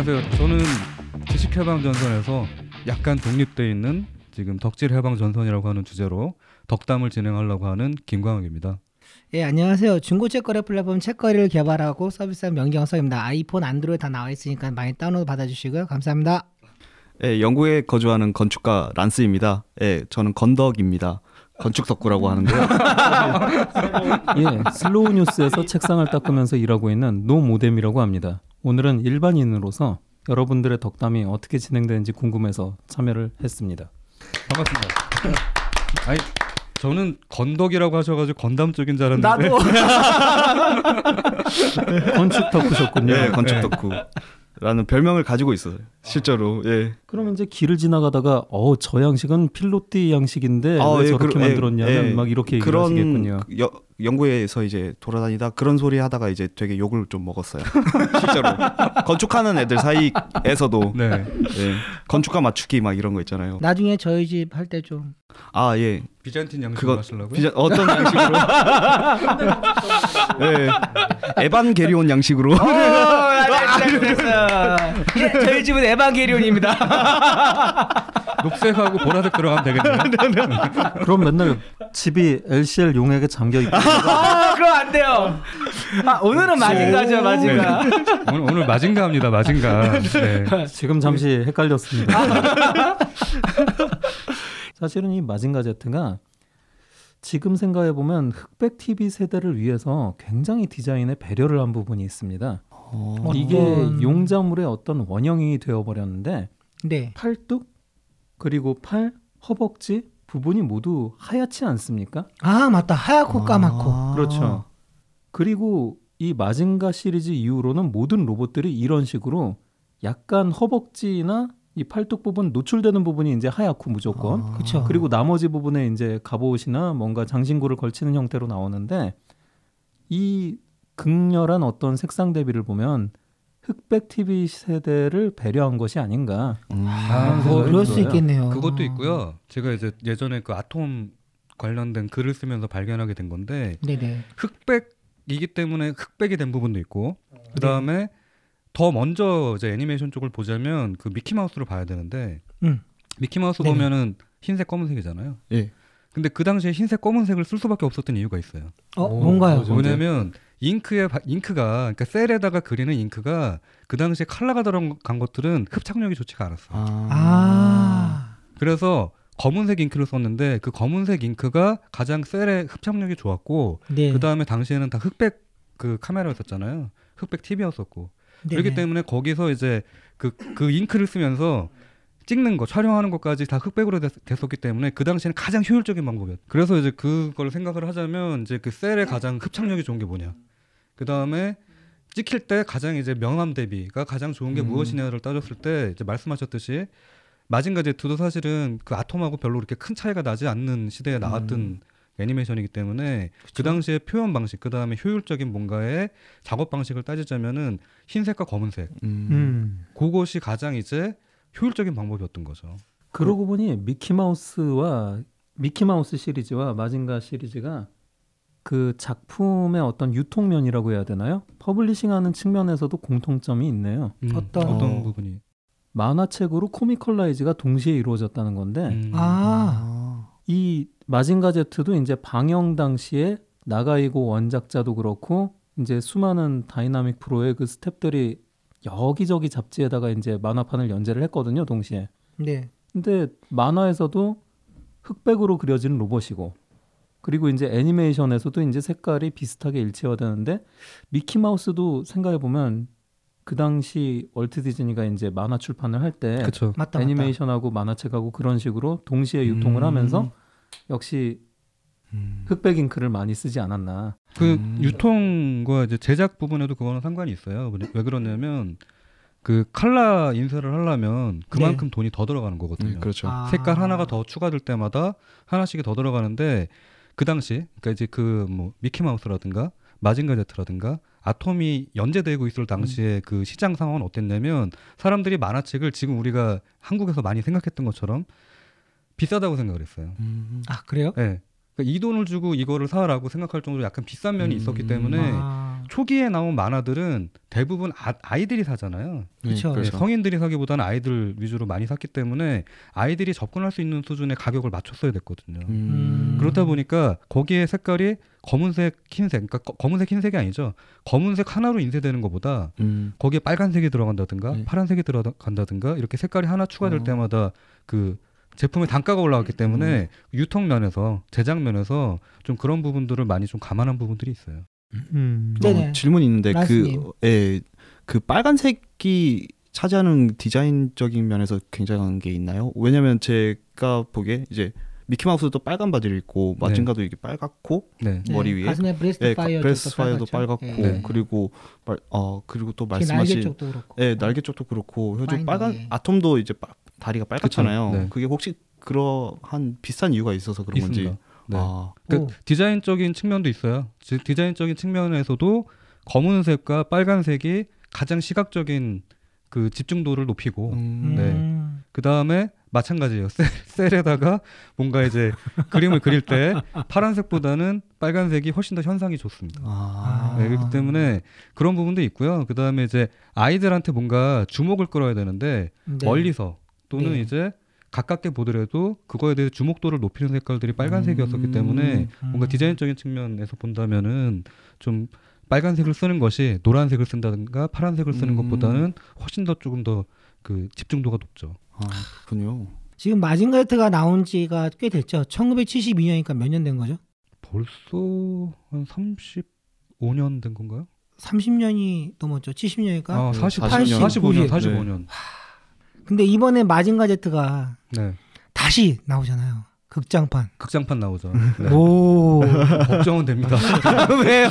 안녕하세요. 저는 지식해방전선에서 약간 독립돼 있는 지금 덕질 해방 전선이라고 하는 주제로 덕담을 진행하려고 하는 김광욱입니다. 예, 안녕하세요. 중고 책거래 플랫폼 책거리를 개발하고 서비스한 명경석입니다. 아이폰, 안드로이드 다 나와 있으니까 많이 다운로드 받아주시고요. 감사합니다. 예, 영국에 거주하는 건축가 란스입니다. 예, 저는 건덕입니다. 건축 덕후라고 하는데요. 예, 슬로우 뉴스에서 책상을 닦으면서 일하고 있는 노모뎀이라고 합니다. 오늘은 일반인으로서 여러분들의 덕담이 어떻게 진행되는지 궁금해서 참여를 했습니다. 반갑습니다. 아니 저는 건덕이라고 하셔가지고 건담 쪽인 줄 알았는데 나도 건축 덕후셨군요. 예, 건축 네. 덕후 라는 별명을 가지고 있어요. 실제로. 예. 그럼 이제 길을 지나가다가 어 저 양식은 필로티 양식인데 아, 왜 예, 저렇게 그- 예, 만들었냐면 예. 막 이렇게 그런 하시겠군요. 그 여, 영국에서 이제 돌아다니다 그런 소리 하다가 이제 되게 욕을 좀 먹었어요. 실제로. 건축하는 애들 사이에서도 네. 예. 건축가 맞추기 막 이런 거 있잖아요. 나중에 저희 집 할 때 좀. 아, 예. 비잔틴 양식으로 그거 하시려고요? 비자, 어떤 양식으로? 예. 에반 게리온 양식으로. 예, 저희 집은 에반게리온입니다. 녹색하고 보라색 들어가면 되겠네요. 그럼 맨날 집이 LCL 용액에 잠겨 있고 아, 그럼 안 돼요. 아, 오늘은 마징가죠, 마징가. 오늘 오늘 마징가입니다. 마징가. 네. 지금 잠시 헷갈렸습니다. 사실은 이 마징가 제트가 지금 생각해 보면 흑백 TV 세대를 위해서 굉장히 디자인에 배려를 한 부분이 있습니다. 어. 이게 어떤- 용자물의 어떤 원형이 되어 버렸는데 네. 팔뚝 그리고 팔, 허벅지 부분이 모두 하얗지 않습니까? 아, 맞다. 하얗고 까맣고. 아. 그렇죠. 그리고 이 마징가 시리즈 이후로는 모든 로봇들이 이런 식으로 약간 허벅지나 이 팔뚝 부분 노출되는 부분이 이제 하얗고 무조건 아. 그쵸. 그리고 나머지 부분에 이제 갑옷이나 뭔가 장신구를 걸치는 형태로 나오는데 이 극렬한 어떤 색상 대비를 보면 흑백 TV 세대를 배려한 것이 아닌가. 음. 아, 그거 그럴 수. 있겠네요. 그것도 있고요. 제가 이제 예전에 그 아톰 관련된 글을 쓰면서 발견하게 된 건데 네네. 흑백이기 때문에 흑백이 된 부분도 있고 그 다음에 더 먼저 이제 애니메이션 쪽을 보자면 그 미키 마우스를 봐야 되는데 음. 미키 마우스 네네. 보면은 흰색 검은색이잖아요. 예. 근데 그 당시에 흰색 검은색을 쓸 수밖에 없었던 이유가 있어요. 어, 오, 뭔가요? 뭐냐면 잉크에 바- 잉크가 그러니까 셀에다가 그리는 잉크가 그 당시에 컬러가 들어간 것들은 흡착력이 좋지가 않았어. 요 아. 그래서 검은색 잉크를 썼는데 그 검은색 잉크가 가장 셀의 흡착력이 좋았고 네. 그 다음에 당시에는 다 흑백 그 카메라였었잖아요. 흑백 TV였었고 그렇기 네네. 때문에 거기서 이제 그 그 잉크를 쓰면서 찍는 거 촬영하는 것까지 다 흑백으로 됐, 었기 때문에 그 당시에는 가장 효율적인 방법이었. 그래서 이제 그걸 생각을 하자면 이제 그 셀의 가장 흡착력이 좋은 게 뭐냐. 그 다음에 찍힐 때 가장 이제 명암 대비가 가장 좋은 게 음. 무엇이냐를 따졌을 때 이제 말씀하셨듯이 마징가 제트도 사실은 그 아톰하고 별로 그렇게 큰 차이가 나지 않는 시대에 나왔던 애니메이션이기 때문에 그 당시에 표현 방식, 그 다음에 효율적인 뭔가의 작업 방식을 따지자면은 흰색과 검은색, 음. 음. 그것이 가장 이제 효율적인 방법이었던 거죠. 그러고 보니 미키 마우스와 미키 마우스 시리즈와 마징가 시리즈가 그 작품의 어떤 유통면이라고 해야 되나요? publishing하는 측면에서도 공통점이 있네요. 음, 어떤- 어떤 어. 부분이? 만화책으로 comicalize가 동시에 이루어졌다는 건데 음. 아. 이 마징가 제트도 이제 방영 당시에 나가이 고 원작자도 그렇고 이제 수많은 다이나믹 프로의 그 스탭들이 여기저기 잡지에다가 이제 만화판을 연재를 했거든요, 동시에. 네. 근데 만화에서도 흑백으로 그려진 로봇이고 그리고 이제 애니메이션에서도 이제 색깔이 비슷하게 일치화되는데 미키 마우스도 생각해 보면 그 당시 월트 디즈니가 이제 만화 출판을 할 때. 애니메이션하고 만화책하고 그런 식으로 동시에 유통을 음. 하면서 역시 음. 흑백 잉크를 많이 쓰지 않았나. 그 음. 유통과 이제 제작 부분에도 그거는 상관이 있어요. 왜- 왜 그러냐면 그 칼라 인쇄를 하려면 그만큼 돈이 더 들어가는 거거든요. 음, 그렇죠. 아. 색깔 하나가 더 추가될 때마다 하나씩이 더 들어가는데 그 당시 그러니까 이제 그 뭐 미키 마우스라든가 마징가 제트라든가 아톰이 연재되고 있을 당시에 그 시장 상황은 어땠냐면 사람들이 만화책을 지금 우리가 한국에서 많이 생각했던 것처럼 비싸다고 생각을 했어요. 음. 아 그래요? 예. 그러니까 이 돈을 주고 이거를 사라고 생각할 정도로 약간 비싼 면이 음. 있었기 때문에 아, 초기에 나온 만화들은 대부분 아, 이들이 사잖아요. 그쵸. 네, 성인들이 사기보다는 아이들 위주로 많이 샀기 때문에 아이들이 접근할 수 있는 수준의 가격을 맞췄어야 됐거든요. 음. 그렇다 보니까 거기에 색깔이 검은색, 흰색, 그러니까 거- 검은색, 흰색이 아니죠. 검은색 하나로 인쇄되는 것보다 음. 거기에 빨간색이 들어간다든가 네. 파란색이 들어간다든가 이렇게 색깔이 하나 추가될 어. 때마다 그 제품의 단가가 올라갔기 때문에 유통 면에서 제작 면에서 좀 그런 부분들을 많이 좀 감안한 부분들이 있어요. 음. 어, 질문이 있는데 라스님. 그, 예, 그 빨간색이 차지하는 디자인적인 면에서 굉장한 게 있나요? 왜냐면 제가 보기에 이제 미키마우스도 빨간 바지를 입고 네. 마징가도 이게 빨갛고 네. 네, 머리 위에? 가슴에 Breast 예, Fire Breast Fire도 빨갛고 네. 그리고 말, 어 그리고 또 날개 말씀하신 쪽도 그렇고. 예 날개 쪽도 그렇고 요즘 파일더, 빨간 예. 아톰도 이제 빠, 다리가 빨갛잖아요. 네. 그게 혹시 그러한 비슷한 이유가 있어서 그런 건지. 있습니다. 네. 아, 그 오. 디자인적인 측면도 있어요. 지- 디자인적인 측면에서도 검은색과 빨간색이 가장 시각적인 그 집중도를 높이고 음, 네. 음. 그 다음에 마찬가지예요. 셀, 셀에다가 뭔가 이제 그림을 그릴 때 파란색보다는 빨간색이 훨씬 더 현상이 좋습니다. 아, 네, 그렇기 때문에 그런 부분도 있고요. 그 다음에 이제 아이들한테 뭔가 주목을 끌어야 되는데 네. 멀리서 또는 네. 이제 가깝게 보더라도 그거에 대해 주목도를 높이는 색깔들이 빨간색이었었기 음. 때문에 뭔가 음. 디자인적인 측면에서 본다면은 좀 빨간색을 쓰는 것이 노란색을 쓴다든가 파란색을 쓰는 음. 것보다는 훨씬 더 조금 더 그 집중도가 높죠. 아, 그렇군요. 지금 마징가이트가 나온 지가 꽤 됐죠. 1972년이니까 몇 년 된 거죠? 벌써 한 35년 된 건가요? 30년이 넘었죠. 70년이니까. 아, 40, 40 년. 45년, 90. 45년. 근데 이번에 마징가 제트가 네. 다시 나오잖아요. 극장판. 극장판 나오죠. 네. 오. 걱정은 됩니다. 왜요?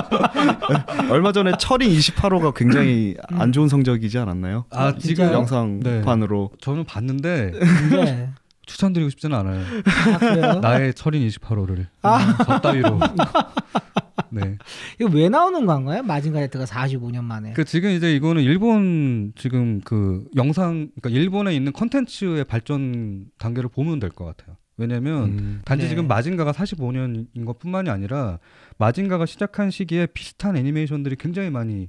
얼마 전에 철인 28호가 굉장히 안 좋은 성적이지 않았나요? 아, 지금 진짜요? 영상판으로. 저는 봤는데 네. 추천드리고 싶지는 않아요. 아, 그래요? 나의 철인 28호를 아. 저 따위로. 네. 이거 왜 나오는 건가요? 마징가 제트가 45년 만에. 그 지금 이제 이거는 일본 지금 그 영상 그러니까 일본에 있는 컨텐츠의 발전 단계를 보면 될 것 같아요. 왜냐면 음. 단지 네. 지금 마징가가 45년인 것뿐만이 아니라 마징가가 시작한 시기에 비슷한 애니메이션들이 굉장히 많이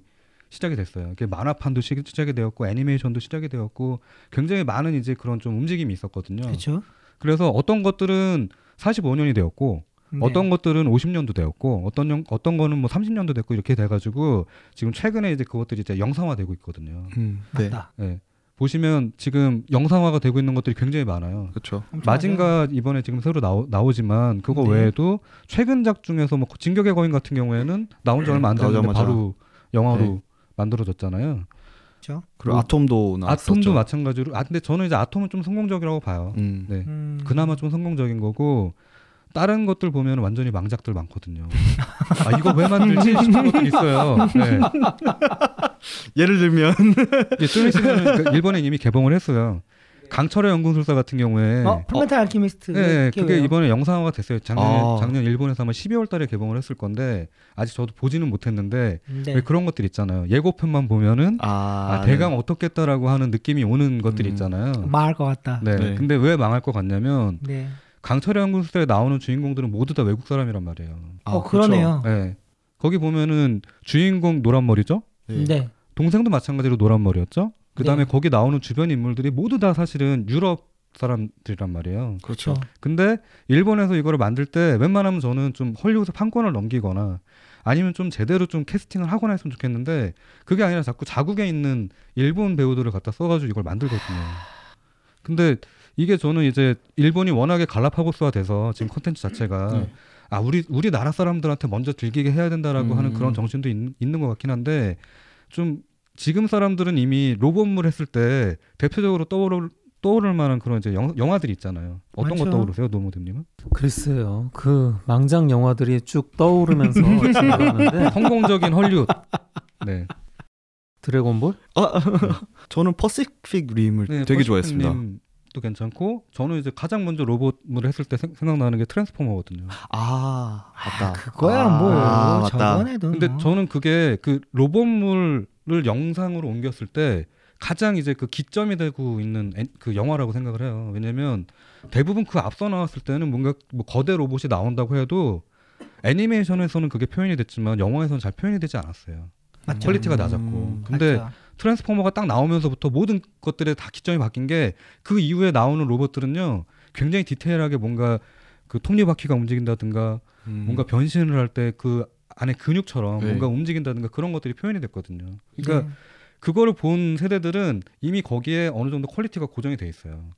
시작이 됐어요. 이게 만화판도 시- 시작이 되었고 애니메이션도 시작이 되었고 굉장히 많은 이제 그런 좀 움직임이 있었거든요. 그렇죠. 그래서 어떤 것들은 45년이 되었고 네. 어떤 것들은 50년도 되었고 어떤 영- 어떤 거는 뭐 30년도 됐고 이렇게 돼가지고 지금 최근에 이제 그것들이 이제 영상화되고 있거든요. 음, 네. 맞다. 예. 보시면 지금 영상화가 되고 있는 것들이 굉장히 많아요. 그렇죠. 마징가 이번에 지금 새로 나오, 나오지만 그거 네. 외에도 최근작 중에서 뭐 진격의 거인 같은 경우에는 나온 지 얼마 안 됐는데 나오자마자. 바로 영화로 네. 만들어졌잖아요. 그렇죠. 그리고 아톰도 나왔었죠. 아톰도 마찬가지로 아 근데 저는 이제 아톰은 좀 성공적이라고 봐요. 음. 네. 음. 그나마 좀 성공적인 거고 다른 것들 보면 완전히 망작들 많거든요. 아 이거 왜 만들지 싶은 것도 있어요. 네. 예를 들면 이게 좀 있으면 그 일본에 이미 개봉을 했어요. 강철의 연금술사 같은 경우에 어, 풀메탈 알키미스트. 네, 그게 그게 왜요? 이번에 영상화가 됐어요. 작년 아. 작년 일본에서 아마 12월 달에 개봉을 했을 건데 아직 저도 보지는 못했는데 네. 왜 그런 것들 있잖아요. 예고편만 보면은 아, 아, 대강 어떻겠다라고 하는 느낌이 오는 것들 음. 있잖아요. 망할 것 같다. 네. 네. 근데 왜 망할 것 같냐면 네. 강철의 연금술사에 나오는 주인공들은 모두 다 외국 사람이란 말이에요. 아, 어 그렇죠. 그러네요. 네. 거기 보면은 주인공 노란 머리죠. 네. 네. 동생도 마찬가지로 노란 머리였죠. 그 다음에 네. 거기 나오는 주변 인물들이 모두 다 사실은 유럽 사람들이란 말이에요. 그렇죠. 근데 일본에서 이거를 만들 때 웬만하면 저는 좀 헐리우드 판권을 넘기거나 아니면 좀 제대로 좀 캐스팅을 하거나 했으면 좋겠는데 그게 아니라 자꾸 자국에 있는 일본 배우들을 갖다 써가지고 이걸 만들거든요. 근데 이게 저는 이제 일본이 워낙에 갈라파고스화 돼서 지금 콘텐츠 자체가 네. 아 우리 우리 나라 사람들한테 먼저 즐기게 해야 된다라고 음. 하는 그런 정신도 있, 있는 것 같긴 한데 좀 지금 사람들은 이미 로봇물 했을 때 대표적으로 떠오를 떠오를 만한 그런 이제 영, 영화들이 있잖아요. 어떤 많죠. 거 떠오르세요, 노모님은? 글쎄요. 그 망작 영화들이 쭉 떠오르면서 지나가는데 성공적인 헐리우드. 네. 드래곤볼? 저는 퍼시픽 림을 네, 되게 좋아했습니다. 퍼시픽님 도 괜찮고 저는 이제 가장 먼저 로봇물 했을 때 생, 각나는 게 트랜스포머거든요. 아, 맞다. 그거야 아, 뭐 맞다. 저번에도 근데 뭐. 저는 그게 그 로봇물을 영상으로 옮겼을 때 가장 이제 그 기점이 되고 있는 애- 그 영화라고 생각을 해요. 왜냐면 대부분 그 앞서 나왔을 때는 뭔가 뭐 거대 로봇이 나온다고 해도 애니메이션에서는 그게 표현이 됐지만 영화에서는 잘 표현이 되지 않았어요. 맞죠. 퀄리티가 음, 낮았고. 근데 맞죠. 트랜스포머가 딱 나오면서부터 모든 것들의 다 기점이 바뀐 게 그 이후에 나오는 로봇들은요 굉장히 디테일하게 뭔가 그 톱니바퀴가 움직인다든가 음. 뭔가 변신을 할 때 그 안에 근육처럼 네. 뭔가 움직인다든가 그런 것들이 표현이 됐거든요. 그러니까 네. 그거를 본 세대들은 이미 거기에 어느 정도 퀄리티가 고정이 돼 있어요.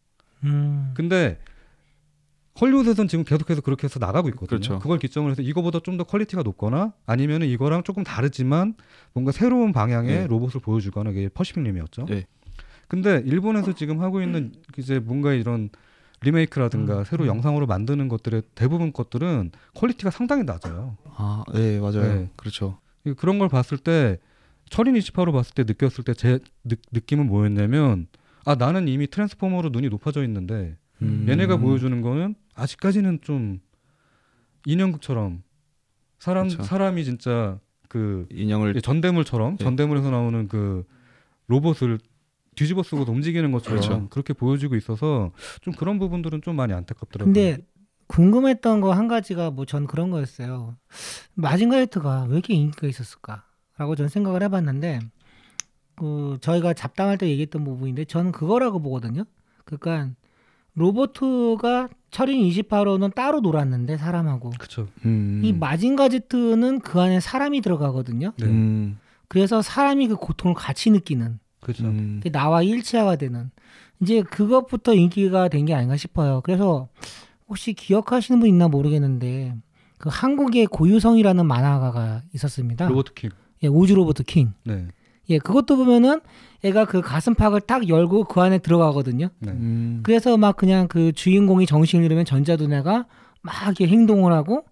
음. 근데 헐리우드에서는 지금 계속해서 그렇게 해서 나가고 있거든요. 그렇죠. 그걸 기점으로 해서 이거보다 좀 더 퀄리티가 높거나 아니면은 이거랑 조금 다르지만 뭔가 새로운 방향의 네. 로봇을 보여주거나 이게 퍼시픽 림이었죠. 네. 근데 일본에서 지금 하고 있는 이제 뭔가 이런 리메이크라든가 음, 새로 음. 영상으로 만드는 것들의 대부분 것들은 퀄리티가 상당히 낮아요. 아, 네, 맞아요. 네. 그렇죠. 그런 걸 봤을 때 철인 28로 봤을 때 느꼈을 때 제 느낌은 뭐였냐면 아 나는 이미 트랜스포머로 눈이 높아져 있는데 음. 얘네가 보여주는 거는 아직까지는 좀 인형극처럼 사람 그쵸. 사람이 진짜 그 인형을 전대물처럼 네. 전대물에서 나오는 그 로봇을 뒤집어 쓰고 움직이는 것처럼 그렇죠. 그렇게 보여주고 있어서 좀 그런 부분들은 좀 많이 안타깝더라고요. 근데 궁금했던 거 한 가지가 뭐 전 그런 거였어요. 마징가 제트가 왜 이렇게 인기가 있었을까라고 전 생각을 해봤는데 그 저희가 잡담할 때 얘기했던 부분인데 저는 그거라고 보거든요. 그러니까 로보트가 철인 28호는 따로 놀았는데 사람하고 그렇죠. 음. 이 마징가 제트는 그 안에 사람이 들어가거든요. 네. 음. 그래서 사람이 그 고통을 같이 느끼는 그렇죠. 음. 나와 일체화가 되는 이제 그것부터 인기가 된 게 아닌가 싶어요. 그래서 혹시 기억하시는 분 있나 모르겠는데 그 한국의 고유성이라는 만화가가 있었습니다. 로봇 킥. 예, 우주 로봇 킹. 네. 예, 그것도 보면은 애가 그 가슴팍을 딱 열고 그 안에 들어가거든요. 네. 음. 그래서 막 그냥 그 주인공이 정신을 잃으면 전자두뇌가 막 이렇게 행동을 하고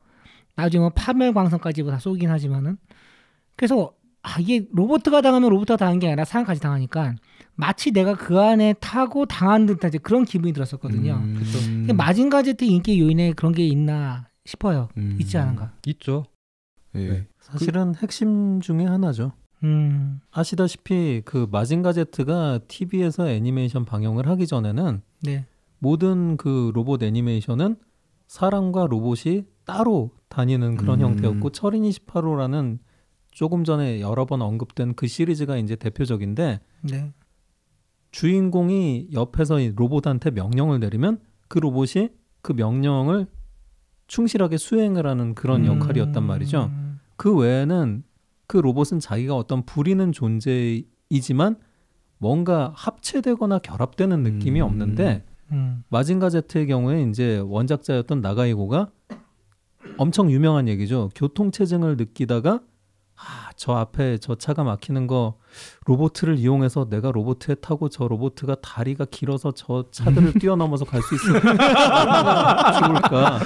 나중에 뭐 파멸광선까지 다 쏘긴 하지만은 그래서 아 이게 로봇가 당하면 로봇가 당한 게 아니라 사람까지 당하니까 마치 내가 그 안에 타고 당한 듯한 이제 그런 기분이 들었었거든요. 음. 근데 마징가 제트 인기 요인에 그런 게 있나 싶어요. 음. 있지 않은가? 있죠. 네. 네. 사실은 핵심 중에 하나죠. 음, 아시다시피 그 마징가 제트가 TV에서 애니메이션 방영을 하기 전에는 네, 모든 그 로봇 애니메이션은 사람과 로봇이 따로 다니는 그런 음. 형태였고 철인 28호라는 조금 전에 여러 번 언급된 그 시리즈가 이제 대표적인데 네, 주인공이 옆에서 이 로봇한테 명령을 내리면 그 로봇이 그 명령을 충실하게 수행을 하는 그런 음. 역할이었단 말이죠. 그 외에는 그 로봇은 자기가 어떤 부리는 존재이지만 뭔가 합체되거나 결합되는 느낌이 음. 없는데 음, 마징가 제트의 경우에 이제 원작자였던 나가이고가 엄청 유명한 얘기죠. 교통체증을 느끼다가 아, 저 앞에 저 차가 막히는 거 로보트를 이용해서 내가 로보트에 타고 저 로보트가 다리가 길어서 저 차들을 뛰어넘어서 갈 수 있을까? 죽을까?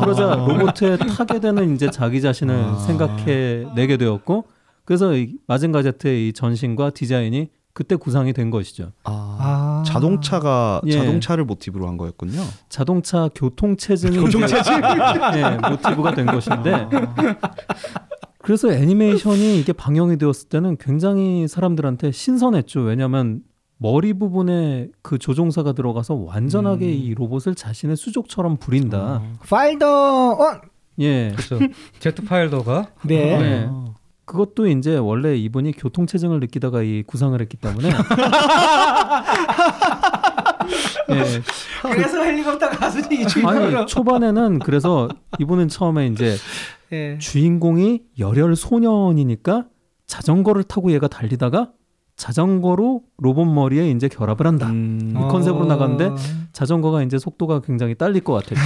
그러자 로보트에 타게 되는 이제 자기 자신을 아. 생각해 내게 되었고 그래서 이 마징가 제트의 이 전신과 디자인이 그때 구상이 된 것이죠. 아, 아, 자동차가 예. 자동차를 모티브로 한 거였군요. 자동차 교통 체증이 교통 체증. 예, 모티브가 된 것인데 그래서 애니메이션이 이게 방영이 되었을 때는 굉장히 사람들한테 신선했죠. 왜냐하면 머리 부분에 그 조종사가 들어가서 완전하게 음. 이 로봇을 자신의 수족처럼 부린다. 파일 더 원. 예. 그렇죠. 제트 파일더가 네. 네. 그것도 이제 원래 이분이 교통체증을 느끼다가 이 구상을 했기 때문에 예. 그래서 헬리콥터 가수지 이 주인공으로. 아니 초반에는 그래서 이분은 처음에 이제 예. 주인공이 열혈 소년이니까 자전거를 타고 얘가 달리다가 자전거로 로봇 머리에 이제 결합을 한다. 음. 이 컨셉으로 나갔는데 어. 자전거가 이제 속도가 굉장히 딸릴 것 같았죠.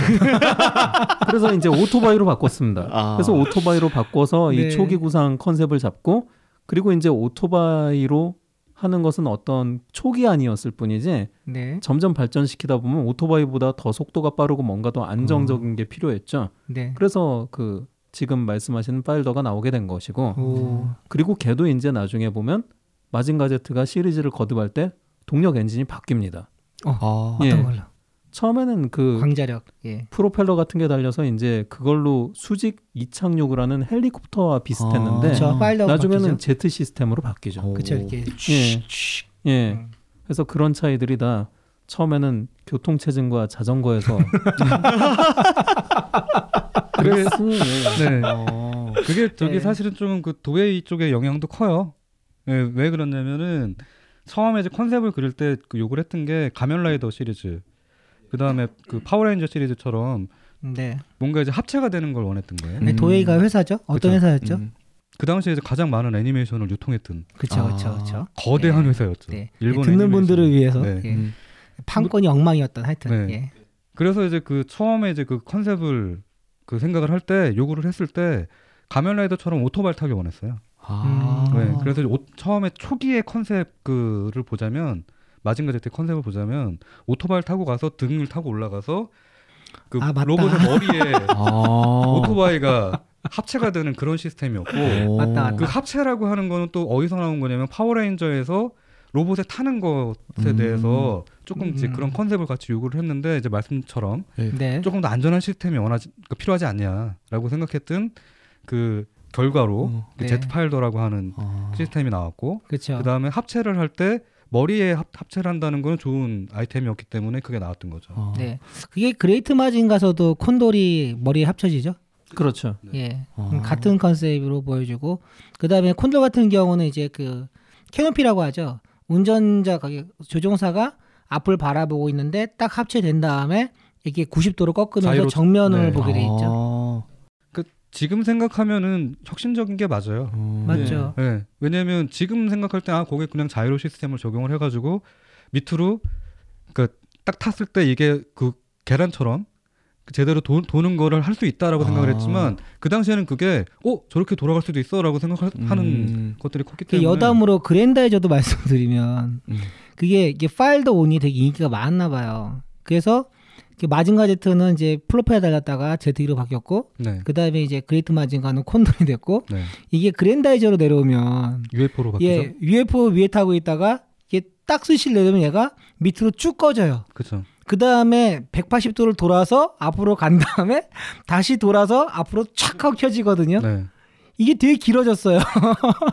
그래서 이제 오토바이로 바꿨습니다. 아. 그래서 오토바이로 바꿔서 네. 이 초기 구상 컨셉을 잡고 그리고 이제 오토바이로 하는 것은 어떤 초기 아니었을 뿐이지 네, 점점 발전시키다 보면 오토바이보다 더 속도가 빠르고 뭔가 더 안정적인 게 필요했죠. 네. 그래서 그 지금 말씀하시는 파일더가 나오게 된 것이고 오. 그리고 걔도 이제 나중에 보면 마징가 제트가 시리즈를 거듭할 때 동력 엔진이 바뀝니다. 아. 예. 어떤 걸로? 처음에는 그 광자력. 예. 프로펠러 같은 게 달려서 이제 그걸로 수직 이착륙을 하는 헬리콥터와 비슷했는데 아. 더 나중에는 제트 시스템으로 바뀌죠. 그쵸 이렇게. 예. 예. 음. 그래서 그런 차이들이 다 처음에는 교통체증과 자전거에서 예. 네. 어. 그게 저기 네. 사실은 좀 그 도에이 쪽의 영향도 커요. 예, 왜 그러냐면은 처음에 이제 컨셉을 그릴 때 그 욕을 했던 게 가면라이더 시리즈, 그 다음에 그 파워레인저 시리즈처럼 네. 뭔가 이제 합체가 되는 걸 원했던 거예요. 네, 음. 도에이가 회사죠? 어떤 그쵸. 회사였죠? 음. 그 당시에 이제 가장 많은 애니메이션을 유통했던 그렇죠, 아. 그렇죠, 그렇죠. 거대한 네. 회사였죠. 네. 일본 듣는 애니메이션. 분들을 위해서 네. 예. 음. 판권이 엉망이었던 하여튼. 네. 예. 그래서 이제 그 처음에 이제 그 컨셉을 그 생각을 할 때 요구를 했을 때 가면라이더처럼 오토바이 타기 원했어요. 아. 음. 네, 그래서 오- 처음에 초기의 컨셉 그를 보자면 마징가 제트 컨셉을 보자면 오토바이를 타고 가서 등을 타고 올라가서 그 아. 로봇의 머리에 아. 오토바이가 합체가 되는 그런 시스템이었고 오. 맞다, 맞다. 그 합체라고 하는 거는 또 어디서 나온 거냐면 파워레인저에서 로봇에 타는 것에 음. 대해서 조금 이제 음. 그런 컨셉을 같이 요구를 했는데 이제 말씀처럼 네. 조금 더 안전한 시스템이 원하지 그 필요하지 않냐라고 생각했던 그 결과로 음. 그 네. 제트파일더라고 하는 아. 시스템이 나왔고 그렇죠. 그 다음에 합체를 할 때 머리에 합, 합체를 한다는 건 좋은 아이템이었기 때문에 그게 나왔던 거죠. 아. 네. 그게 그레이트 마징가에서도 콘돌이 머리에 합쳐지죠. 그렇죠. 예. 아. 음, 같은 컨셉으로 보여주고 그다음에 콘돌 같은 경우는 이제 그 캐노피라고 하죠. 운전자 거기 조종사가 앞을 바라보고 있는데 딱 합체된 다음에 이게 90도로 꺾으면서 자유로- 정면을 네. 보게 돼 있죠. 아. 지금 생각하면은 혁신적인 게 맞아요. 음. 맞죠. 네. 왜냐면 지금 생각할 때 아 거기에 그냥 자이로 시스템을 적용을 해가지고 밑으로 그딱 탔을 때 이게 그 계란처럼 그 제대로 도, 도는 거를 할 수 있다라고 생각을 아. 했지만 그 당시에는 그게 어 저렇게 돌아갈 수도 있어라고 생각하는 음. 것들이 컸기 그 때문에 여담으로 그랜다이저도 말씀드리면 음. 그게 이게 파일드 온이 되게 인기가 많나 봐요. 그래서 그 마징가 제트는 이제 플로프에 달렸다가 제트기로 바뀌었고 네. 그 다음에 이제 그레이트 마징가는 콘돌이 됐고 네. 이게 그랜다이저로 내려오면 UFO로 바뀌죠. 예 UFO 위에 타고 있다가 이게 딱 스실 내려면 얘가 밑으로 쭉 꺼져요. 그렇죠. 그 다음에 180도를 돌아서 앞으로 간 다음에 다시 돌아서 앞으로 촥 하고 켜지거든요. 네. 이게 되게 길어졌어요.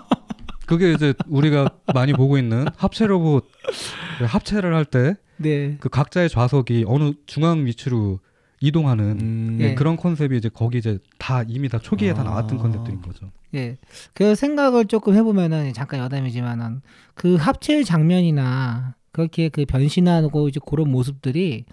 그게 이제 우리가 많이 보고 있는 합체 로봇 그 합체를 할 때그 네. 각자의 좌석이 어느 중앙 위치로 이동하는 음. 예. 네, 그런 컨셉이 이제 거기 이제 다 이미 다 초기에 다 아. 나왔던 컨셉들인 거죠. 예. 그 생각을 조금 해보면은 잠깐 여담이지만은 그 합체 장면이나 그렇게 그 변신하고 이제 그런 모습들이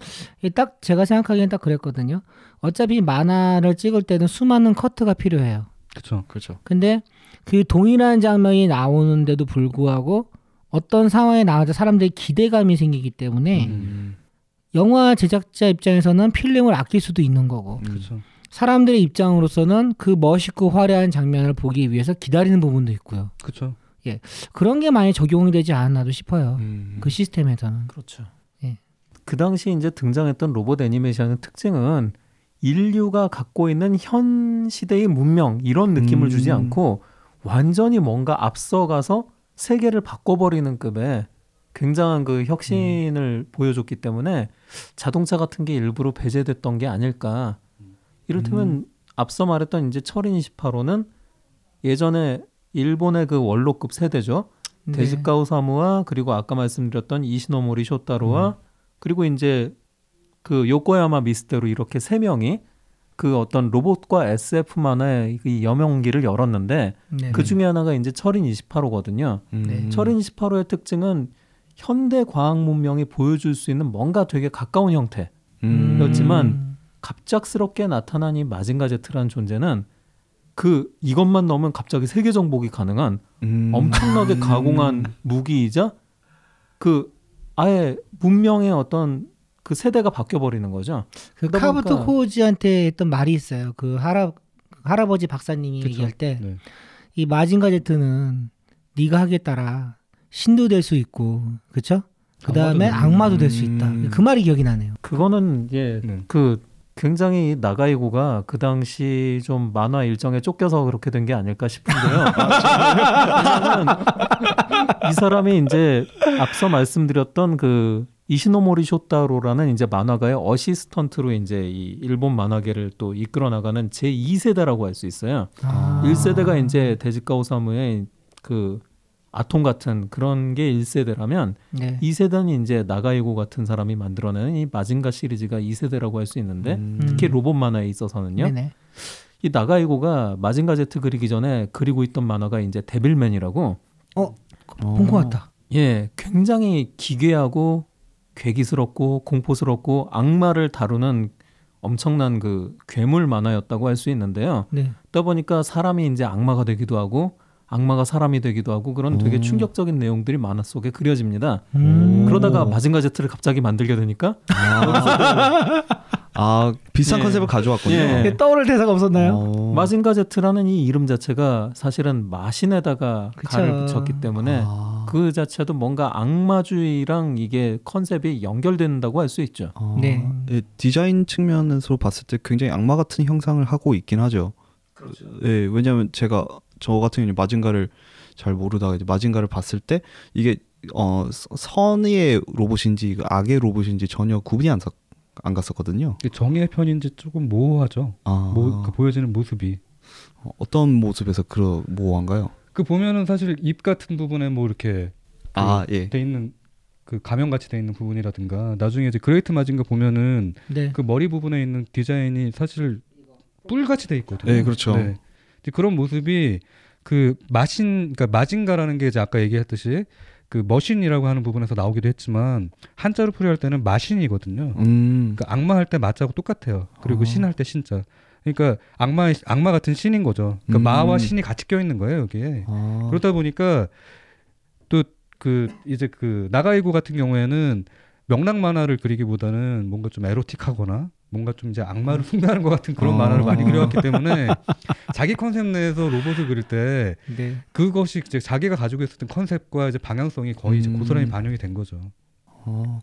딱 제가 생각하기엔 딱 그랬거든요. 어차피 만화를 찍을 때는 수많은 커트가 필요해요. 그렇죠. 그렇죠. 근데 그 동일한 장면이 나오는데도 불구하고 어떤 상황에 나와서 사람들이 기대감이 생기기 때문에 음. 영화 제작자 입장에서는 필름을 아낄 수도 있는 거고 그렇죠. 사람들의 입장으로서는 그 멋있고 화려한 장면을 보기 위해서 기다리는 부분도 있고요. 그렇죠. 그런 게 많이 적용이 되지 않았나도 싶어요. 음. 그 시스템에서는. 그렇죠. 예. 그 당시 이제 등장했던 로봇 애니메이션의 특징은 인류가 갖고 있는 현 시대의 문명 이런 느낌을 음. 주지 않고 완전히 뭔가 앞서가서 세계를 바꿔버리는 급의 굉장한 그 혁신을 보여줬기 때문에 자동차 같은 게 일부러 배제됐던 게 아닐까. 이를테면 앞서 말했던 이제 철인 28호는 예전에 일본의 그 원로급 세대죠. 네. 데즈카우 사무와 그리고 아까 말씀드렸던 이시노모리 쇼타로와 그리고 이제 그 요코야마 미스테로 이렇게 세 명이 그 어떤 로봇과 SF 만화의 이 여명기를 열었는데 네. 그 중에 하나가 이제 철인 28호거든요. 음. 네. 철인 28호의 특징은 현대 과학 문명이 보여줄 수 있는 뭔가 되게 가까운 형태. 음. 였지만 갑작스럽게 나타난 이 마징가 제트라는 존재는 그 이것만 넣으면 갑자기 세계 정복이 가능한 음. 엄청나게 가공한 무기이자 그 아예 문명의 어떤 그 세대가 바뀌어 버리는 거죠. 그 카부토 보니까- 코우지한테 했던 말이 있어요. 그 할아 할아버지 박사님이 그쵸. 얘기할 때이 네. 마징가 제트는 네가 하기에 따라 신도 될 수 있고, 그렇죠? 그 다음에 악마도 될 수 있다. 음. 그 말이 기억이 나네요. 그거는 예, 네. 그 굉장히 이 나가이고가 그 당시 좀 만화 일정에 쫓겨서 그렇게 된 게 아닐까 싶은데요. 왜냐면 이 사람이 이제 앞서 말씀드렸던 그 이시노모리 쇼타로라는 이제 만화가의 어시스턴트로 이제 이 일본 만화계를 또 이끌어 나가는 제 2세대라고 할 수 있어요. 아. 1세대가 이제 데지카 오사무의 그 아톰 같은 그런 게 1세대라면 네. 2세대는 이제 나가이고 같은 사람이 만들어내는 이 마징가 시리즈가 2세대라고 할 수 있는데 음. 특히 로봇 만화에 있어서는요. 네네. 이 나가이고가 마징가 제트 그리기 전에 그리고 있던 만화가 이제 데빌맨이라고 본것 같다. 예, 굉장히 기괴하고 괴기스럽고 공포스럽고 악마를 다루는 엄청난 그 괴물 만화였다고 할 수 있는데요. 네. 그러다 보니까 사람이 이제 악마가 되기도 하고 악마가 사람이 되기도 하고 그런 되게 오. 충격적인 내용들이 만화 속에 그려집니다. 음. 그러다가 마징가 제트를 갑자기 만들게 되니까 아 비슷한 예. 컨셉을 가져왔군요. 예. 네, 떠오를 대사가 없었나요? 어. 마징가 제트라는 이 이름 자체가 사실은 마신에다가 그쵸. 가를 붙였기 때문에 아. 그 자체도 뭔가 악마주의랑 이게 컨셉이 연결된다고 할 수 있죠. 아. 네. 예, 디자인 측면에서 봤을 때 굉장히 악마 같은 형상을 하고 있긴 하죠. 그렇죠. 예, 왜냐하면 제가 저 같은 경우는 마징가를 잘 모르다가 이제 마징가를 봤을 때 이게 어 서- 선의의 로봇인지 그 악의 로봇인지 전혀 구분이 안, 사, 안 갔었거든요. 정의의 편인지 조금 모호하죠. 아, 모, 그 보여지는 모습이. 어, 어떤 모습에서 그런 모호한가요? 그 보면은 사실 입 같은 부분에 뭐 이렇게 아 예. 돼 있는 그 가면 같이 돼 있는 부분이라든가 나중에 이제 그레이트 마징가 보면은 네. 그 머리 부분에 있는 디자인이 사실 뿔 같이 돼 있거든요. 네, 그렇죠. 이제 그런 모습이 그 마신 그러니까 마징가라는 게 이제 아까 얘기했듯이 그 머신이라고 하는 부분에서 나오기도 했지만 한자로 풀이할 때는 마신이거든요. 음. 그러니까 악마 할 때 마자고 똑같아요. 그리고 아. 신할 때 신자. 그러니까 악마 악마 같은 신인 거죠. 그러니까 음. 마와 신이 같이 껴 있는 거예요 여기에. 아. 그러다 보니까 또 그 이제 그 나가이고 같은 경우에는 명랑 만화를 그리기보다는 뭔가 좀 에로틱하거나 뭔가 좀 이제 악마를 숭배하는 것 같은 그런 아. 만화를 많이 그려왔기 때문에 자기 컨셉 내에서 로봇을 그릴 때 네. 그것이 이제 자기가 가지고 있었던 컨셉과 이제 방향성이 거의 이제 음. 고스란히 반영이 된 거죠. 아,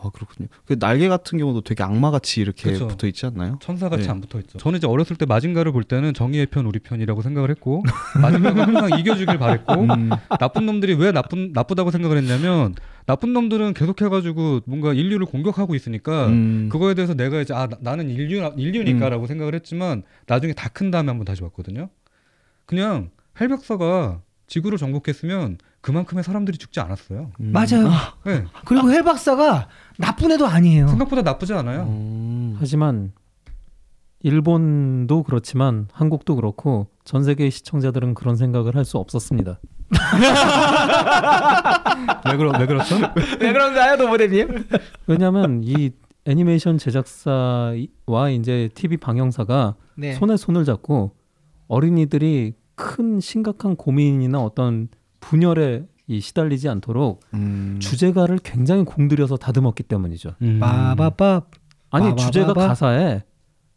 아 그렇군요. 그 날개 같은 경우도 되게 악마 같이 이렇게 그쵸. 붙어 있지 않나요? 천사같이 네. 안 붙어 있죠. 저는 이제 어렸을 때 마징가를 볼 때는 정의의 편 우리 편이라고 생각을 했고 마징가가 항상 이겨주길 바랬고 음. 나쁜 놈들이 왜 나쁜 나쁘다고 생각을 했냐면 나쁜 놈들은 계속해가지고 뭔가 인류를 공격하고 있으니까 음. 그거에 대해서 내가 이제 아 나, 는 인류 인류니까라고 생각을 했지만 나중에 다 큰 다음에 한번 다시 봤거든요. 그냥 헬벽사가 지구를 정복했으면 그만큼의 사람들이 죽지 않았어요. 음. 맞아요. 네. 그리고 헬 박사가 나쁜 애도 아니에요. 생각보다 나쁘지 않아요. 음. 하지만 일본도 그렇지만 한국도 그렇고 전 세계의 시청자들은 그런 생각을 할 수 없었습니다. 왜 그러 왜 그렇죠? 왜 그런가요, 노모대님? 왜냐하면 이 애니메이션 제작사와 이제 TV 방영사가 네. 손에 손을 잡고 어린이들이 큰 심각한 고민이나 어떤 분열에 이 시달리지 않도록 음. 주제가를 굉장히 공들여서 다듬었기 때문이죠. 음. 빠바밥. 아니 빠바바바. 주제가 가사에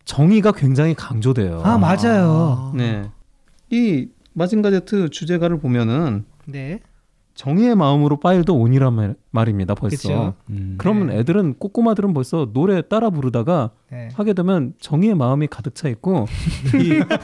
정의가 굉장히 강조돼요. 아 맞아요. 네. 이 마징가 제트 주제가를 보면은 네. 정의의 마음으로 파일도 온이란 말, 말입니다. 벌써. 음. 그러면 네. 애들은 꼬꼬마들은 벌써 노래 따라 부르다가 네. 하게 되면 정의의 마음이 가득 차 있고 이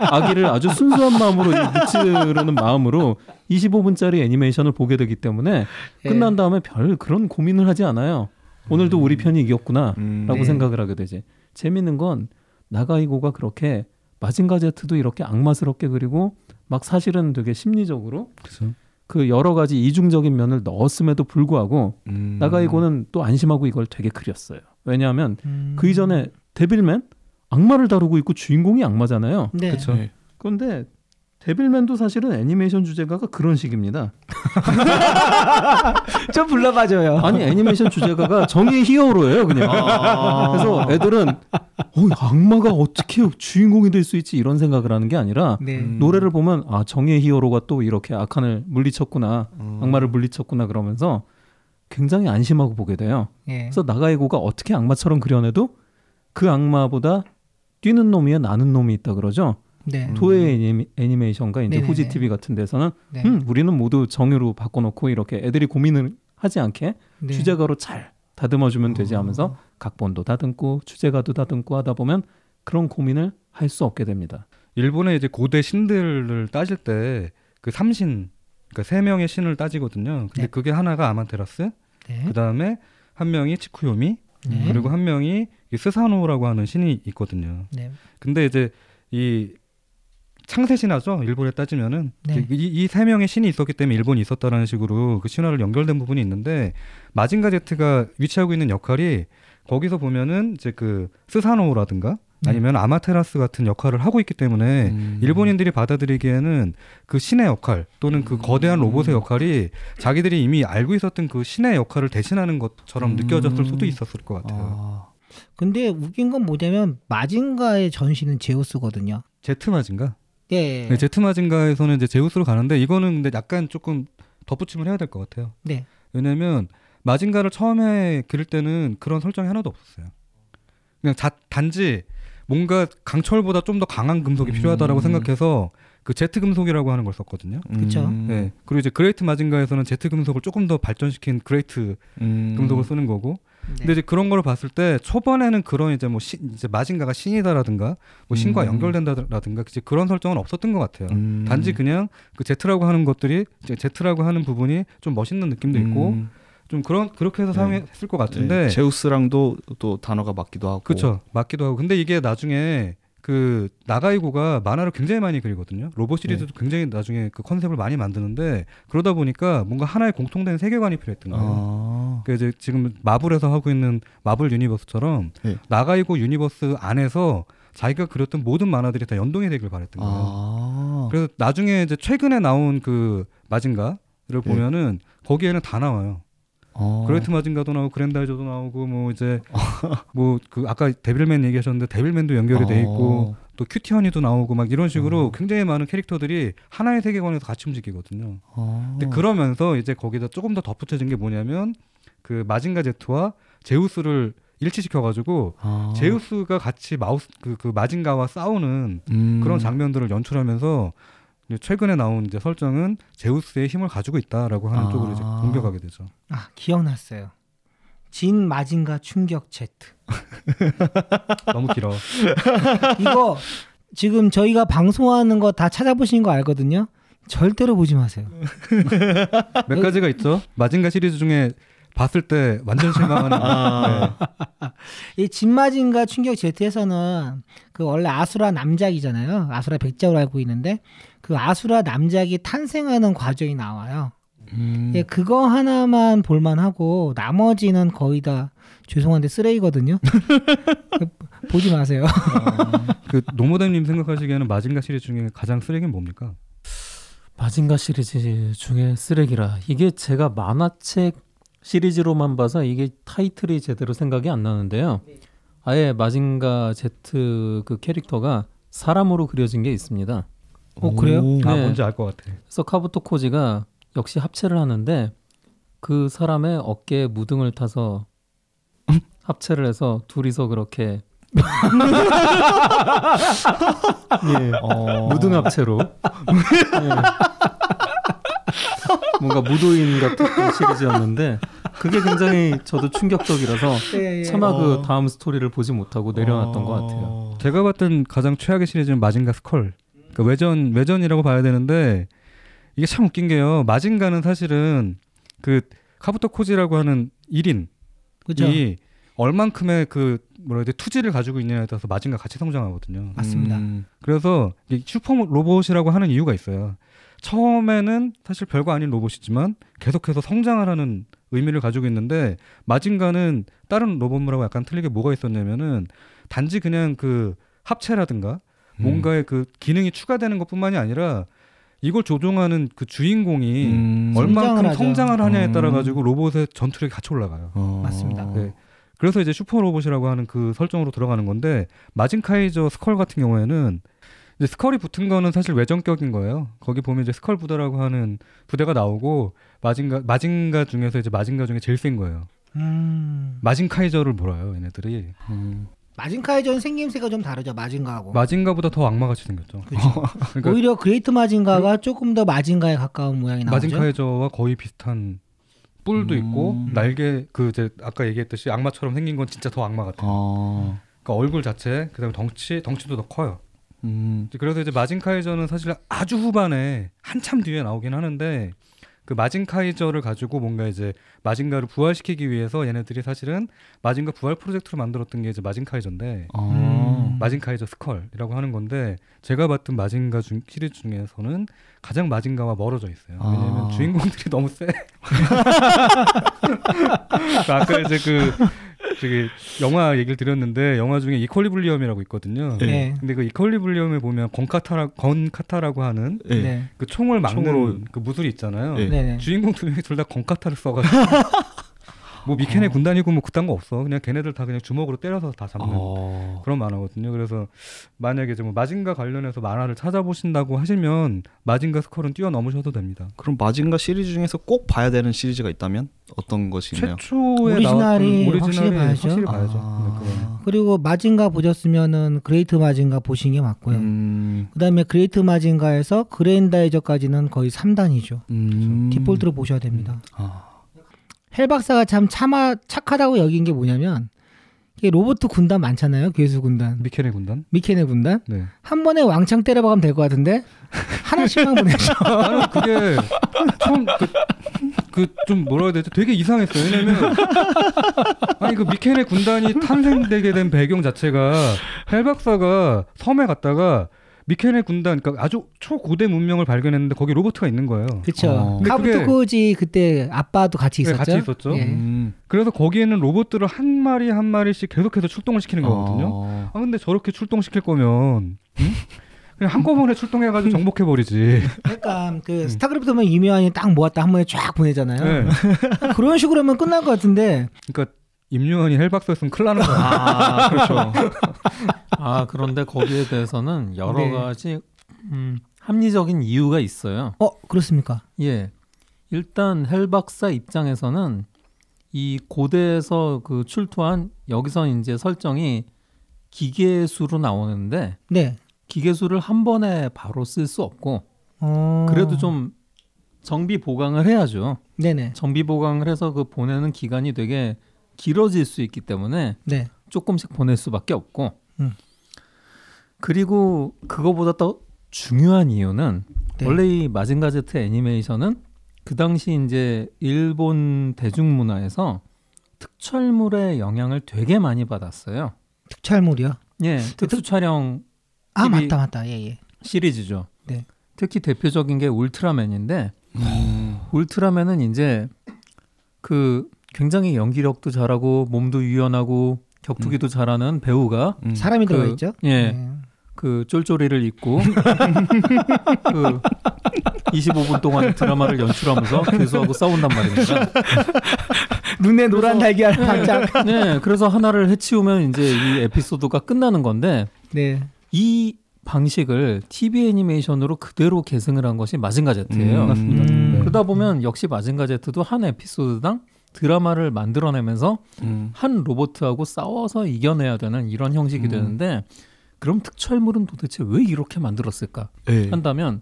아기를 아주 순수한 마음으로 무찌르는 마음으로 25분짜리 애니메이션을 보게 되기 때문에 예. 끝난 다음에 별 그런 고민을 하지 않아요. 오늘도 우리 편이 이겼구나라고 음. 네. 생각을 하게 되지. 재밌는 건 나가이고가 그렇게 마징가 제트도 이렇게 악마스럽게 그리고 막 사실은 되게 심리적으로 그래서 그 여러 가지 이중적인 면을 넣었음에도 불구하고 음. 나가이고는 또 안심하고 이걸 되게 그렸어요. 왜냐하면 음. 그 이전에 데빌맨 악마를 다루고 있고 주인공이 악마잖아요. 네. 그쵸. 네. 그런데 데빌맨도 사실은 애니메이션 주제가가 그런 식입니다. 좀 불러봐줘요. 아니 애니메이션 주제가가 정의의 히어로예요, 그냥. 아. 그래서 애들은 어, 악마가 어떻게 주인공이 될 수 있지 이런 생각을 하는 게 아니라 네. 음. 노래를 보면 아 정의의 히어로가 또 이렇게 악한을 물리쳤구나, 음. 악마를 물리쳤구나 그러면서 굉장히 안심하고 보게 돼요. 예. 그래서 나가이고가 어떻게 악마처럼 그려내도 그 악마보다 뛰는 놈이야 나는 놈이 있다 그러죠. 네. 음. 도의 애니, 애니메이션과 이제 네네네. 후지 TV 같은 데서는 네. 음, 우리는 모두 정의로 바꿔놓고 이렇게 애들이 고민을 하지 않게 네. 주제가로 잘 다듬어주면 되지 어. 하면서 각본도 다듬고 주제가도 다듬고 하다 보면 그런 고민을 할 수 없게 됩니다. 일본의 이제 고대 신들을 따질 때 그 삼신 그러니까 세 명의 신을 따지거든요. 근데 네. 그게 하나가 아마테라스, 네. 그 다음에 한 명이 치쿠요미, 네. 그리고 한 명이 이 스사노라고 하는 신이 있거든요. 네. 근데 이제 이 창세 신화죠. 일본에 따지면은 네. 이세 명의 신이 있었기 때문에 일본이 있었다라는 식으로 그 신화를 연결된 부분이 있는데 마징가 제트가 위치하고 있는 역할이 거기서 보면은 이제 그 스사노라든가 아니면 아마테라스 같은 역할을 하고 있기 때문에 음. 일본인들이 받아들이기에는 그 신의 역할 또는 그 거대한 음. 로봇의 역할이 자기들이 이미 알고 있었던 그 신의 역할을 대신하는 것처럼 음. 느껴졌을 수도 있었을 것 같아요. 아. 근데 웃긴 건 뭐냐면 마징가의 전신은 제우스거든요. 제트 마징가? 네. 네, 제트 마징가에서는 이제 제우스로 가는데 이거는 근데 약간 조금 덧붙임을 해야 될 것 같아요. 네. 왜냐면 마징가를 처음에 그릴 때는 그런 설정이 하나도 없었어요. 그냥 자, 단지 뭔가 강철보다 좀 더 강한 금속이 음. 필요하다라고 생각해서 그 제트 금속이라고 하는 걸 썼거든요. 음. 네. 그리고 이제 그레이트 마징가에서는 제트 금속을 조금 더 발전시킨 그레이트 음. 금속을 쓰는 거고. 네. 근데 이제 그런 거를 봤을 때 초반에는 그런 이제 뭐 신, 이제 마징가가 신이다라든가 뭐 신과 음. 연결된다라든가 이제 그런 설정은 없었던 것 같아요. 음. 단지 그냥 그 제트라고 하는 것들이 이제 제트라고 하는 부분이 좀 멋있는 느낌도 있고 음. 좀 그런 그렇게 해서 네. 사용했을 것 같은데 네, 제우스랑도 또 단어가 맞기도 하고. 그렇죠 맞기도 하고 근데 이게 나중에 그 나가이고가 만화를 굉장히 많이 그리거든요 로봇 시리즈도 굉장히 나중에 그 컨셉을 많이 만드는데 그러다 보니까 뭔가 하나의 공통된 세계관이 필요했던 거예요. 아. 그 이제 지금 마블에서 하고 있는 마블 universe처럼 네. 나가이 고 universe 안에서 자기가 그렸던 모든 만화들이 다 연동이 되길 바랬던 거예요. 아. 그래서 나중에 이제 최근에 나온 그 마징가를 네. 보면은 거기에는 다 나와요. 어. 그레이트 마징가도 나오고 그랜다이저도 나오고 뭐 이제 뭐 그 아까 데빌맨 얘기하셨는데 데빌맨도 연결이 돼 있고 또 큐티 허니도 나오고 막 이런 식으로 어. 굉장히 많은 캐릭터들이 하나의 세계관에서 같이 움직이거든요. 어. 근데 그러면서 이제 거기다 조금 더 덧붙여진 게 뭐냐면 그 마징가 제트와 제우스를 일치시켜가지고 아. 제우스가 같이 마우스 그, 그 마징가와 싸우는 음. 그런 장면들을 연출하면서 최근에 나온 이제 설정은 제우스의 힘을 가지고 있다라고 하는 아. 쪽으로 이제 공격하게 되죠. 아 기억났어요. 진 마징가 충격 제트. 너무 길어. 이거 지금 저희가 방송하는 거 다 찾아보신 거 알거든요. 절대로 보지 마세요. 몇 가지가 있죠. 마징가 시리즈 중에 봤을 때 완전 실망하는. 아. 네. 이 진마징가 충격 제트에서는 그 원래 아수라 남작이잖아요. 아수라 백작으로 알고 있는데 그 아수라 남작이 탄생하는 과정이 나와요. 음. 예, 그거 하나만 볼만하고 나머지는 거의 다 죄송한데 쓰레기거든요. 보지 마세요. 그 노모담님 생각하시기에는 마징가 시리즈 중에 가장 쓰레기는 뭡니까? 마징가 시리즈 중에 쓰레기라. 이게 제가 만화책 시리즈로만 봐서 이게 타이틀이 제대로 생각이 안 나는데요. 아예 마징가 제트 그 캐릭터가 사람으로 그려진 게 있습니다. 어, 그래요? 오. 아 네. 뭔지 알 것 같아. 그래서 카부토 코지가 역시 합체를 하는데 그 사람의 어깨에 무등을 타서 합체를 해서 둘이서 그렇게 예, 어. 무등 합체로 예. 뭔가 무도인 같은 시리즈였는데 그게 굉장히 저도 충격적이라서 예, 차마 어. 그 다음 스토리를 보지 못하고 내려놨던 것 같아요. 제가 봤던 가장 최악의 시리즈는 마징가 스컬. 그러니까 외전 외전이라고 봐야 되는데 이게 참 웃긴 게요. 마징가는 사실은 그 카부토 코지라고 하는 1인이 그죠? 얼만큼의 그 뭐라 해야 돼 투지를 가지고 있느냐에 따라서 마징가 같이 성장하거든요. 맞습니다. 음. 그래서 이 슈퍼 로봇이라고 하는 이유가 있어요. 처음에는 사실 별거 아닌 로봇이지만 계속해서 성장을 하는 의미를 가지고 있는데 마징가는 다른 로봇물하고 약간 틀리게 뭐가 있었냐면은 단지 그냥 그 합체라든가 음. 뭔가의 그 기능이 추가되는 것뿐만이 아니라 이걸 조종하는 그 주인공이 음. 성장을 얼만큼 하죠. 성장을 하냐에 따라 음. 가지고 로봇의 전투력이 같이 올라가요. 어. 맞습니다. 네. 그래서 이제 슈퍼 로봇이라고 하는 그 설정으로 들어가는 건데 마징카이저 스컬 같은 경우에는 이제 스컬이 붙은 거는 사실 외전격인 거예요. 거기 보면 이제 스컬 부대라고 하는 부대가 나오고 마징가 마징가 중에서 이제 마징가 중에 제일 센 거예요. 음. 마징카이저를 몰아요, 얘네들이. 음. 마징카이저 생김새가 좀 다르죠. 마징가하고. 마징가보다 더 악마같이 생겼죠. 그러니까 오히려 그레이트 마징가가 조금 더 마징가에 가까운 모양이 나오죠. 마징카이저와 거의 비슷한 뿔도 음. 있고 날개 그 이제 아까 얘기했듯이 악마처럼 생긴 건 진짜 더 악마 같아요. 아. 그러니까 얼굴 자체 그다음에 덩치 덩치도 더 커요. 음. 그래서 이제 마징카이저는 사실 아주 후반에 한참 뒤에 나오긴 하는데 그 마징카이저를 가지고 뭔가 이제 마징가를 부활시키기 위해서 얘네들이 사실은 마징가 부활 프로젝트를 만들었던 게 이제 마징카이저인데 아. 음. 마징카이저 스컬이라고 하는 건데 제가 봤던 마징가 중, 시리즈 중에서는 가장 마징가와 멀어져 있어요. 왜냐면 아. 주인공들이 너무 세. 아까 이제 그 갑자기 영화 얘기를 드렸는데 영화 중에 이퀄리블리엄이라고 있거든요. 네. 네. 근데 그 이퀄리블리엄에 보면 건카타라 건카타라고 하는 네. 네. 그 총을 막는 총으로. 그 무술이 있잖아요. 네. 네. 네. 주인공 두 명이 둘 다 건카타를 써가지고 뭐 미케네 군단이고 뭐 그딴 거 없어. 그냥 걔네들 다 그냥 주먹으로 때려서 다 잡는 어. 그런 만화거든요. 그래서 만약에 좀 마징가 관련해서 만화를 찾아보신다고 하시면 마징가 스컬은 뛰어넘으셔도 됩니다. 그럼 마징가 시리즈 중에서 꼭 봐야 되는 시리즈가 있다면 어떤 것이 있나요? 최초에 오리지널이 나왔던 오리지널이 확실히 봐야죠. 확실히 봐야죠. 아. 네. 그리고 마징가 보셨으면은 그레이트 마징가 보신 게 맞고요. 음, 그다음에 그레이트 마징가에서 그랜다이저까지는 거의 3단이죠. 음. 디폴트로 보셔야 됩니다. 아. 헬 박사가 참 참아 착하다고 여긴 게 뭐냐면 이게 로봇 군단 많잖아요. 괴수 군단, 미케네 군단. 미케네 군단. 네. 한 번에 왕창 때려박으면 될 것 같은데 하나씩만 보내죠. 나는 그게 처음 그좀 뭐라 해야 되지? 되게 이상했어요. 왜냐면 아니 그 미케네 군단이 탄생되게 된 배경 자체가 헬 박사가 섬에 갔다가 미케네 군단 그러니까 아주 초고대 문명을 발견했는데 거기 로버트가 있는 거예요. 그렇죠. 어. 근데 카부토 그게- 코지 그때 아빠도 같이 네, 있었죠. 같이 있었죠. 예. 음. 그래서 거기에는 로봇들을 한 마리 한 마리씩 계속해서 출동을 시키는 거거든요. 어. 아 근데 저렇게 출동시킬 거면 응? 그냥 한꺼번에 출동해가지고 정복해 버리지. 그러니까 그 스타크래프트면 유명한이 딱 모았다 한 번에 쫙 보내잖아요. 네. 그런 식으로 하면 끝날 것 같은데 그러니까 임요한이 헬박사였으면 큰일 나는 거야. 아, 그렇죠. 아 그런데 거기에 대해서는 여러 네. 가지 음, 합리적인 이유가 있어요. 어 그렇습니까? 예. 일단 헬 박사 입장에서는 이 고대에서 그 출토한 여기서 이제 설정이 기계수로 나오는데 네. 기계수를 한 번에 바로 쓸 수 없고 어... 그래도 좀 정비 보강을 해야죠. 네네. 정비 보강을 해서 그 보내는 기간이 되게 길어질 수 있기 때문에 네. 조금씩 보낼 수밖에 없고 음. 그리고 그거보다 더 중요한 이유는 네. 원래 이 마징가 제트 애니메이션은 그 당시 이제 일본 대중문화에서 특촬물의 영향을 되게 많이 받았어요. 특촬물이요. 예, 특수 촬영 아 맞다 맞다 예예. 시리즈죠. 네. 특히 대표적인 게 울트라맨인데 음. 울트라맨은 이제 그 굉장히 연기력도 잘하고 몸도 유연하고 격투기도 잘하는 배우가 음. 사람이 그- 들어가 있죠. 예. 네. 그 쫄쫄이를 입고 그 25분 동안 드라마를 연출하면서 교수하고 싸운단 말입니다. 눈에 노란 달걀 반짝. 네, 그래서 하나를 해치우면 이제 이 에피소드가 끝나는 건데 네. 이 방식을 TV 애니메이션으로 그대로 계승을 한 것이 마징가 제트예요. 음. 맞습니다. 음. 네. 그러다 보면 역시 마징가 제트도 한 에피소드당 드라마를 만들어내면서 음. 한 로봇하고 싸워서 이겨내야 되는 이런 형식이 음. 되는데 그럼 특촬물은 도대체 왜 이렇게 만들었을까 예. 한다면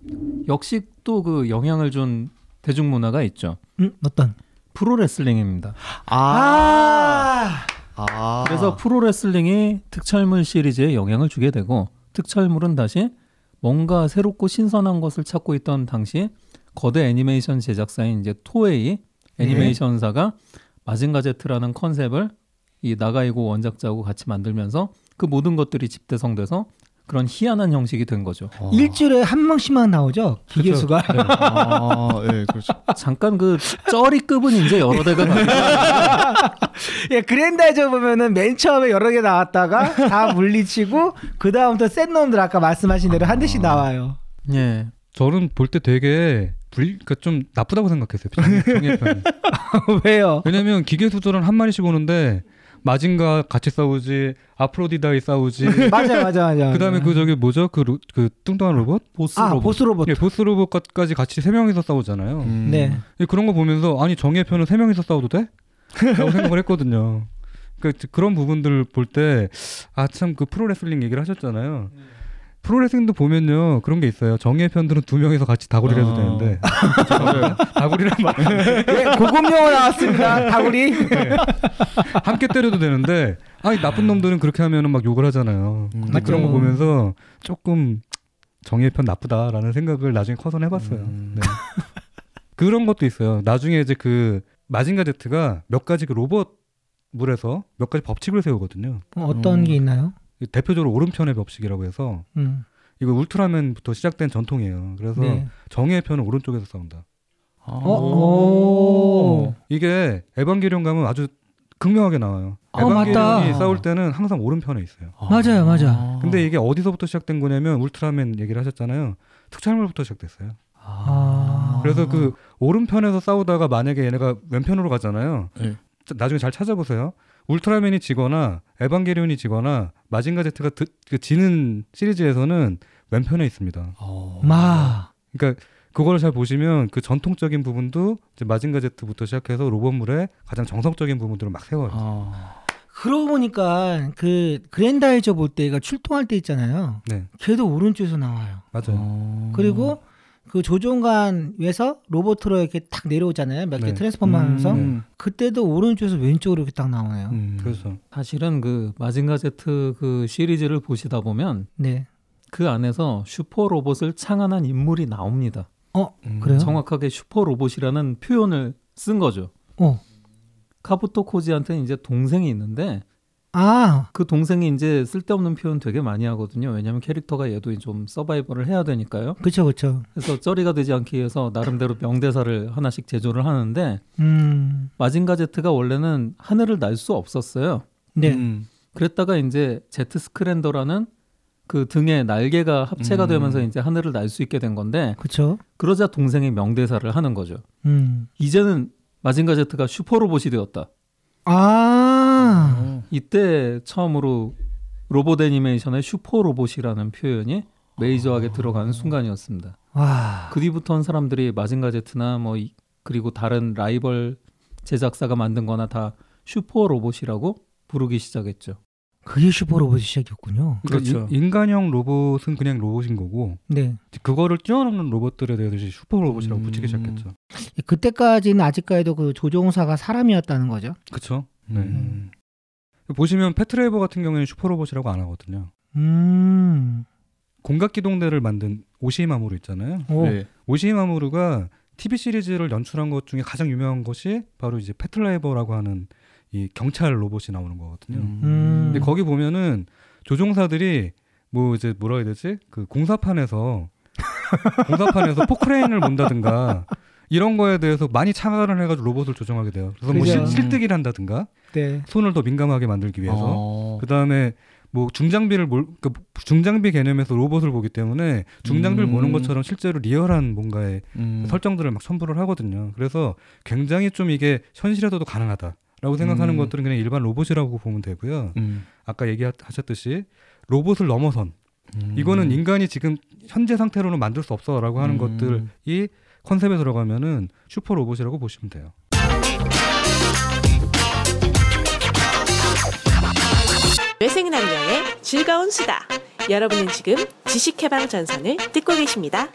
역시 또 그 영향을 준 대중문화가 있죠. 음, 어떤? 프로레슬링입니다. 아. 아. 그래서 프로레슬링이 특촬물 시리즈에 영향을 주게 되고 특촬물은 다시 뭔가 새롭고 신선한 것을 찾고 있던 당시 거대 애니메이션 제작사인 이제 토에이 애니메이션사가 마징가 제트라는 컨셉을 이 나가이고 원작자하고 같이 만들면서 그 모든 것들이 집대성돼서 그런 희한한 형식이 된 거죠. 어. 일주일에 한 명씩만 나오죠. 기계수가. 그렇죠. 네. 아, 예, 그렇죠. 잠깐 그 쩌리급은 이제 여러 대가 예, 그랜다이저 보면은 맨 처음에 여러 개 나왔다가 다 물리치고 그 다음부터 센 놈들 아까 말씀하신 대로 한 대씩 나와요. 예. 저는 볼 때 되게 불, 그러니까 좀 나쁘다고 생각했어요. 정의편이. 왜요? 왜냐면 기계수들은 한 마리씩 오는데 마징가 같이 싸우지, 아프로디다이 싸우지. 맞아, 맞아, 맞아. 그다음에 그 저기 뭐죠? 그, 로, 그 뚱뚱한 로봇? 보스 아 로봇. 보스 로봇. 예, 보스 로봇까지 같이 세 명이서 싸우잖아요. 음. 네. 예, 그런 거 보면서 아니 정의 편은 세 명이서 싸워도 돼? 라고 생각을 했거든요. 그 그런 부분들을 볼 때 아 참 그 프로레슬링 얘기를 하셨잖아요. 프로레슬링도 보면요 그런 게 있어요. 정의 편들은 두 명이서 같이 다구리를 해도 아. 되는데 다구리란 말 예, 고급 용어 나왔습니다. 다구리. 함께 때려도 되는데 아니 나쁜 놈들은 그렇게 하면은 막 욕을 하잖아요. 음. 근데 그런 거. 보면서 조금 정의 편 나쁘다라는 생각을 나중에 커서 해봤어요. 음. 네. 그런 것도 있어요. 나중에 이제 그 마징가 제트가 몇 가지 그 로봇 물에서 몇 가지 법칙을 세우거든요. 어, 어떤 음. 게 있나요? 대표적으로 오른편의 법칙이라고 해서 음. 이거 울트라맨부터 시작된 전통이에요. 그래서 네. 정의의 편은 오른쪽에서 싸운다. 아. 어, 오. 이게 에반게리온 가면 아주 극명하게 나와요. 어, 에반게리온이. 싸울 때는 항상 오른편에 있어요. 맞아요, 맞아. 근데 이게 어디서부터 시작된 거냐면 울트라맨 얘기를 하셨잖아요. 특촬물부터 시작됐어요. 아. 그래서 그 오른편에서 싸우다가 만약에 얘네가 왼편으로 가잖아요. 네. 자, 나중에 잘 찾아보세요. 울트라맨이 지거나 에반게리온이 지거나 마징가 제트가 드, 그 지는 시리즈에서는 왼편에 있습니다. 어. 마. 그러니까 그걸 잘 보시면 그 전통적인 부분도 이제 마징가 제트부터 시작해서 로봇물의 가장 정성적인 부분들을 막 세워요. 아. 그러고 보니까 그 그랜다이저 볼 때가 출동할 때 있잖아요. 네, 걔도 오른쪽에서 나와요. 맞아요. 어. 그리고 그 조종관에서 로봇으로 이렇게 탁 내려오잖아요. 몇개 네. 트랜스포머 하면서 음. 그때도 오른쪽에서 왼쪽으로 이렇게 딱 나오네요. 음. 그래서 사실은 그 마징가 제트 그 시리즈를 보시다 보면 네. 그 안에서 슈퍼 로봇을 창안한 인물이 나옵니다. 어, 음. 그래요? 정확하게 슈퍼 로봇이라는 표현을 쓴 거죠. 어. 카부토 코지한테는 이제 동생이 있는데 아, 그 동생이 이제 쓸데없는 표현 되게 많이 하거든요. 왜냐하면 캐릭터가 얘도 좀 서바이벌을 해야 되니까요. 그쵸, 그쵸. 그래서 쩌리가 되지 않기 위해서 나름대로 명대사를 하나씩 제조를 하는데 음, 마징가 제트가 원래는 하늘을 날 수 없었어요. 네. 음. 그랬다가 이제 제트 스크랜더라는 그 등에 날개가 합체가 음. 되면서 이제 하늘을 날 수 있게 된 건데 그쵸. 그러자 동생이 명대사를 하는 거죠. 음. 이제는 마징가 제트가 슈퍼 로봇이 되었다. 아, 어. 이때 처음으로 로봇 애니메이션의 슈퍼 로봇이라는 표현이 메이저하게 들어가는 순간이었습니다. 와. 그 뒤부터는 사람들이 마징가 제트나 뭐 이- 그리고 다른 라이벌 제작사가 만든 거나 다 슈퍼 로봇이라고 부르기 시작했죠. 그게 슈퍼 로봇이 시작이었군요. 그러니까 그렇죠. 인- 인간형 로봇은 그냥 로봇인 거고 네. 그거를 뛰어넘는 로봇들에 대해서 슈퍼 로봇이라고 음. 붙이기 시작했죠. 그때까지는 아직까지도 그 조종사가 사람이었다는 거죠. 그렇죠. 네. 음. 보시면 패트레이버 같은 경우에는 슈퍼 로봇이라고 안 하거든요. 음. 공각 기동대를 만든 오시이 마모루 있잖아요. 오. 네. 오시이 마모루가 TV 시리즈를 연출한 것 중에 가장 유명한 것이 바로 이제 패트레이버라고 하는 이 경찰 로봇이 나오는 거거든요. 음. 근데 거기 보면은 조종사들이 뭐 이제 뭐라 해야 되지? 그 공사판에서 공사판에서 포크레인을 본다든가 이런 거에 대해서 많이 착안을 해가지고 로봇을 조종하게 돼요. 그래서 뭐 그죠. 실, 실뜨기를 한다든가 네. 손을 더 민감하게 만들기 위해서 어. 그 다음에 뭐 중장비를 몰, 그 중장비 개념에서 로봇을 보기 때문에 중장비를 음. 보는 것처럼 실제로 리얼한 뭔가의 음. 설정들을 막 첨부를 하거든요. 그래서 굉장히 좀 이게 현실에서도 가능하다라고 생각하는 음. 것들은 그냥 일반 로봇이라고 보면 되고요. 음. 아까 얘기하셨듯이 로봇을 넘어선 음. 이거는 인간이 지금 현재 상태로는 만들 수 없어라고 하는 음. 것들이 컨셉에 들어가면은 슈퍼 로봇이라고 보시면 돼요. 뇌생남녀의 즐거운 수다. 여러분은 지금 지식해방 전선을 듣고 계십니다.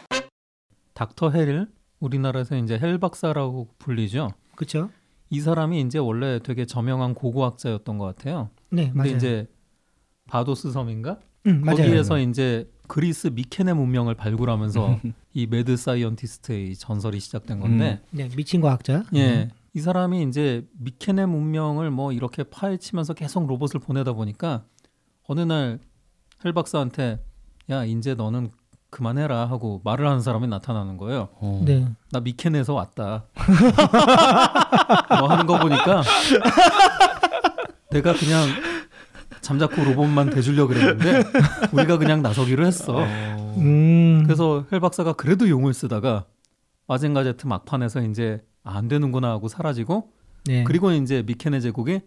닥터 헬 우리나라에서 이제 헬 박사라고 불리죠. 그쵸? 이 사람이 이제 원래 되게 저명한 고고학자였던 것 같아요. 네, 근데 맞아요. 이제 바도스 섬인가 음, 맞아요. 거기에서 이제 그리스 미케네 문명을 발굴하면서 이 mad scientist의 전설이 시작된 건데 네, 미친 과학자. 예. 이 사람이 이제 미케네 문명을 뭐 이렇게 파헤치면서 계속 로봇을 보내다 보니까 어느 날 헬 박사한테 야 이제 너는 그만해라 하고 말을 하는 사람이 나타나는 거예요. 어. 네. 나 미케네에서 왔다. 뭐 하는 거 보니까 내가 그냥 잠자코 로봇만 대주려 그랬는데 우리가 그냥 나서기로 했어. 어. 음. 그래서 헬 박사가 그래도 용을 쓰다가 마징가 제트 막판에서 이제 아, 안 되는구나 하고 사라지고 네. 그리고 이제 미케네 제국이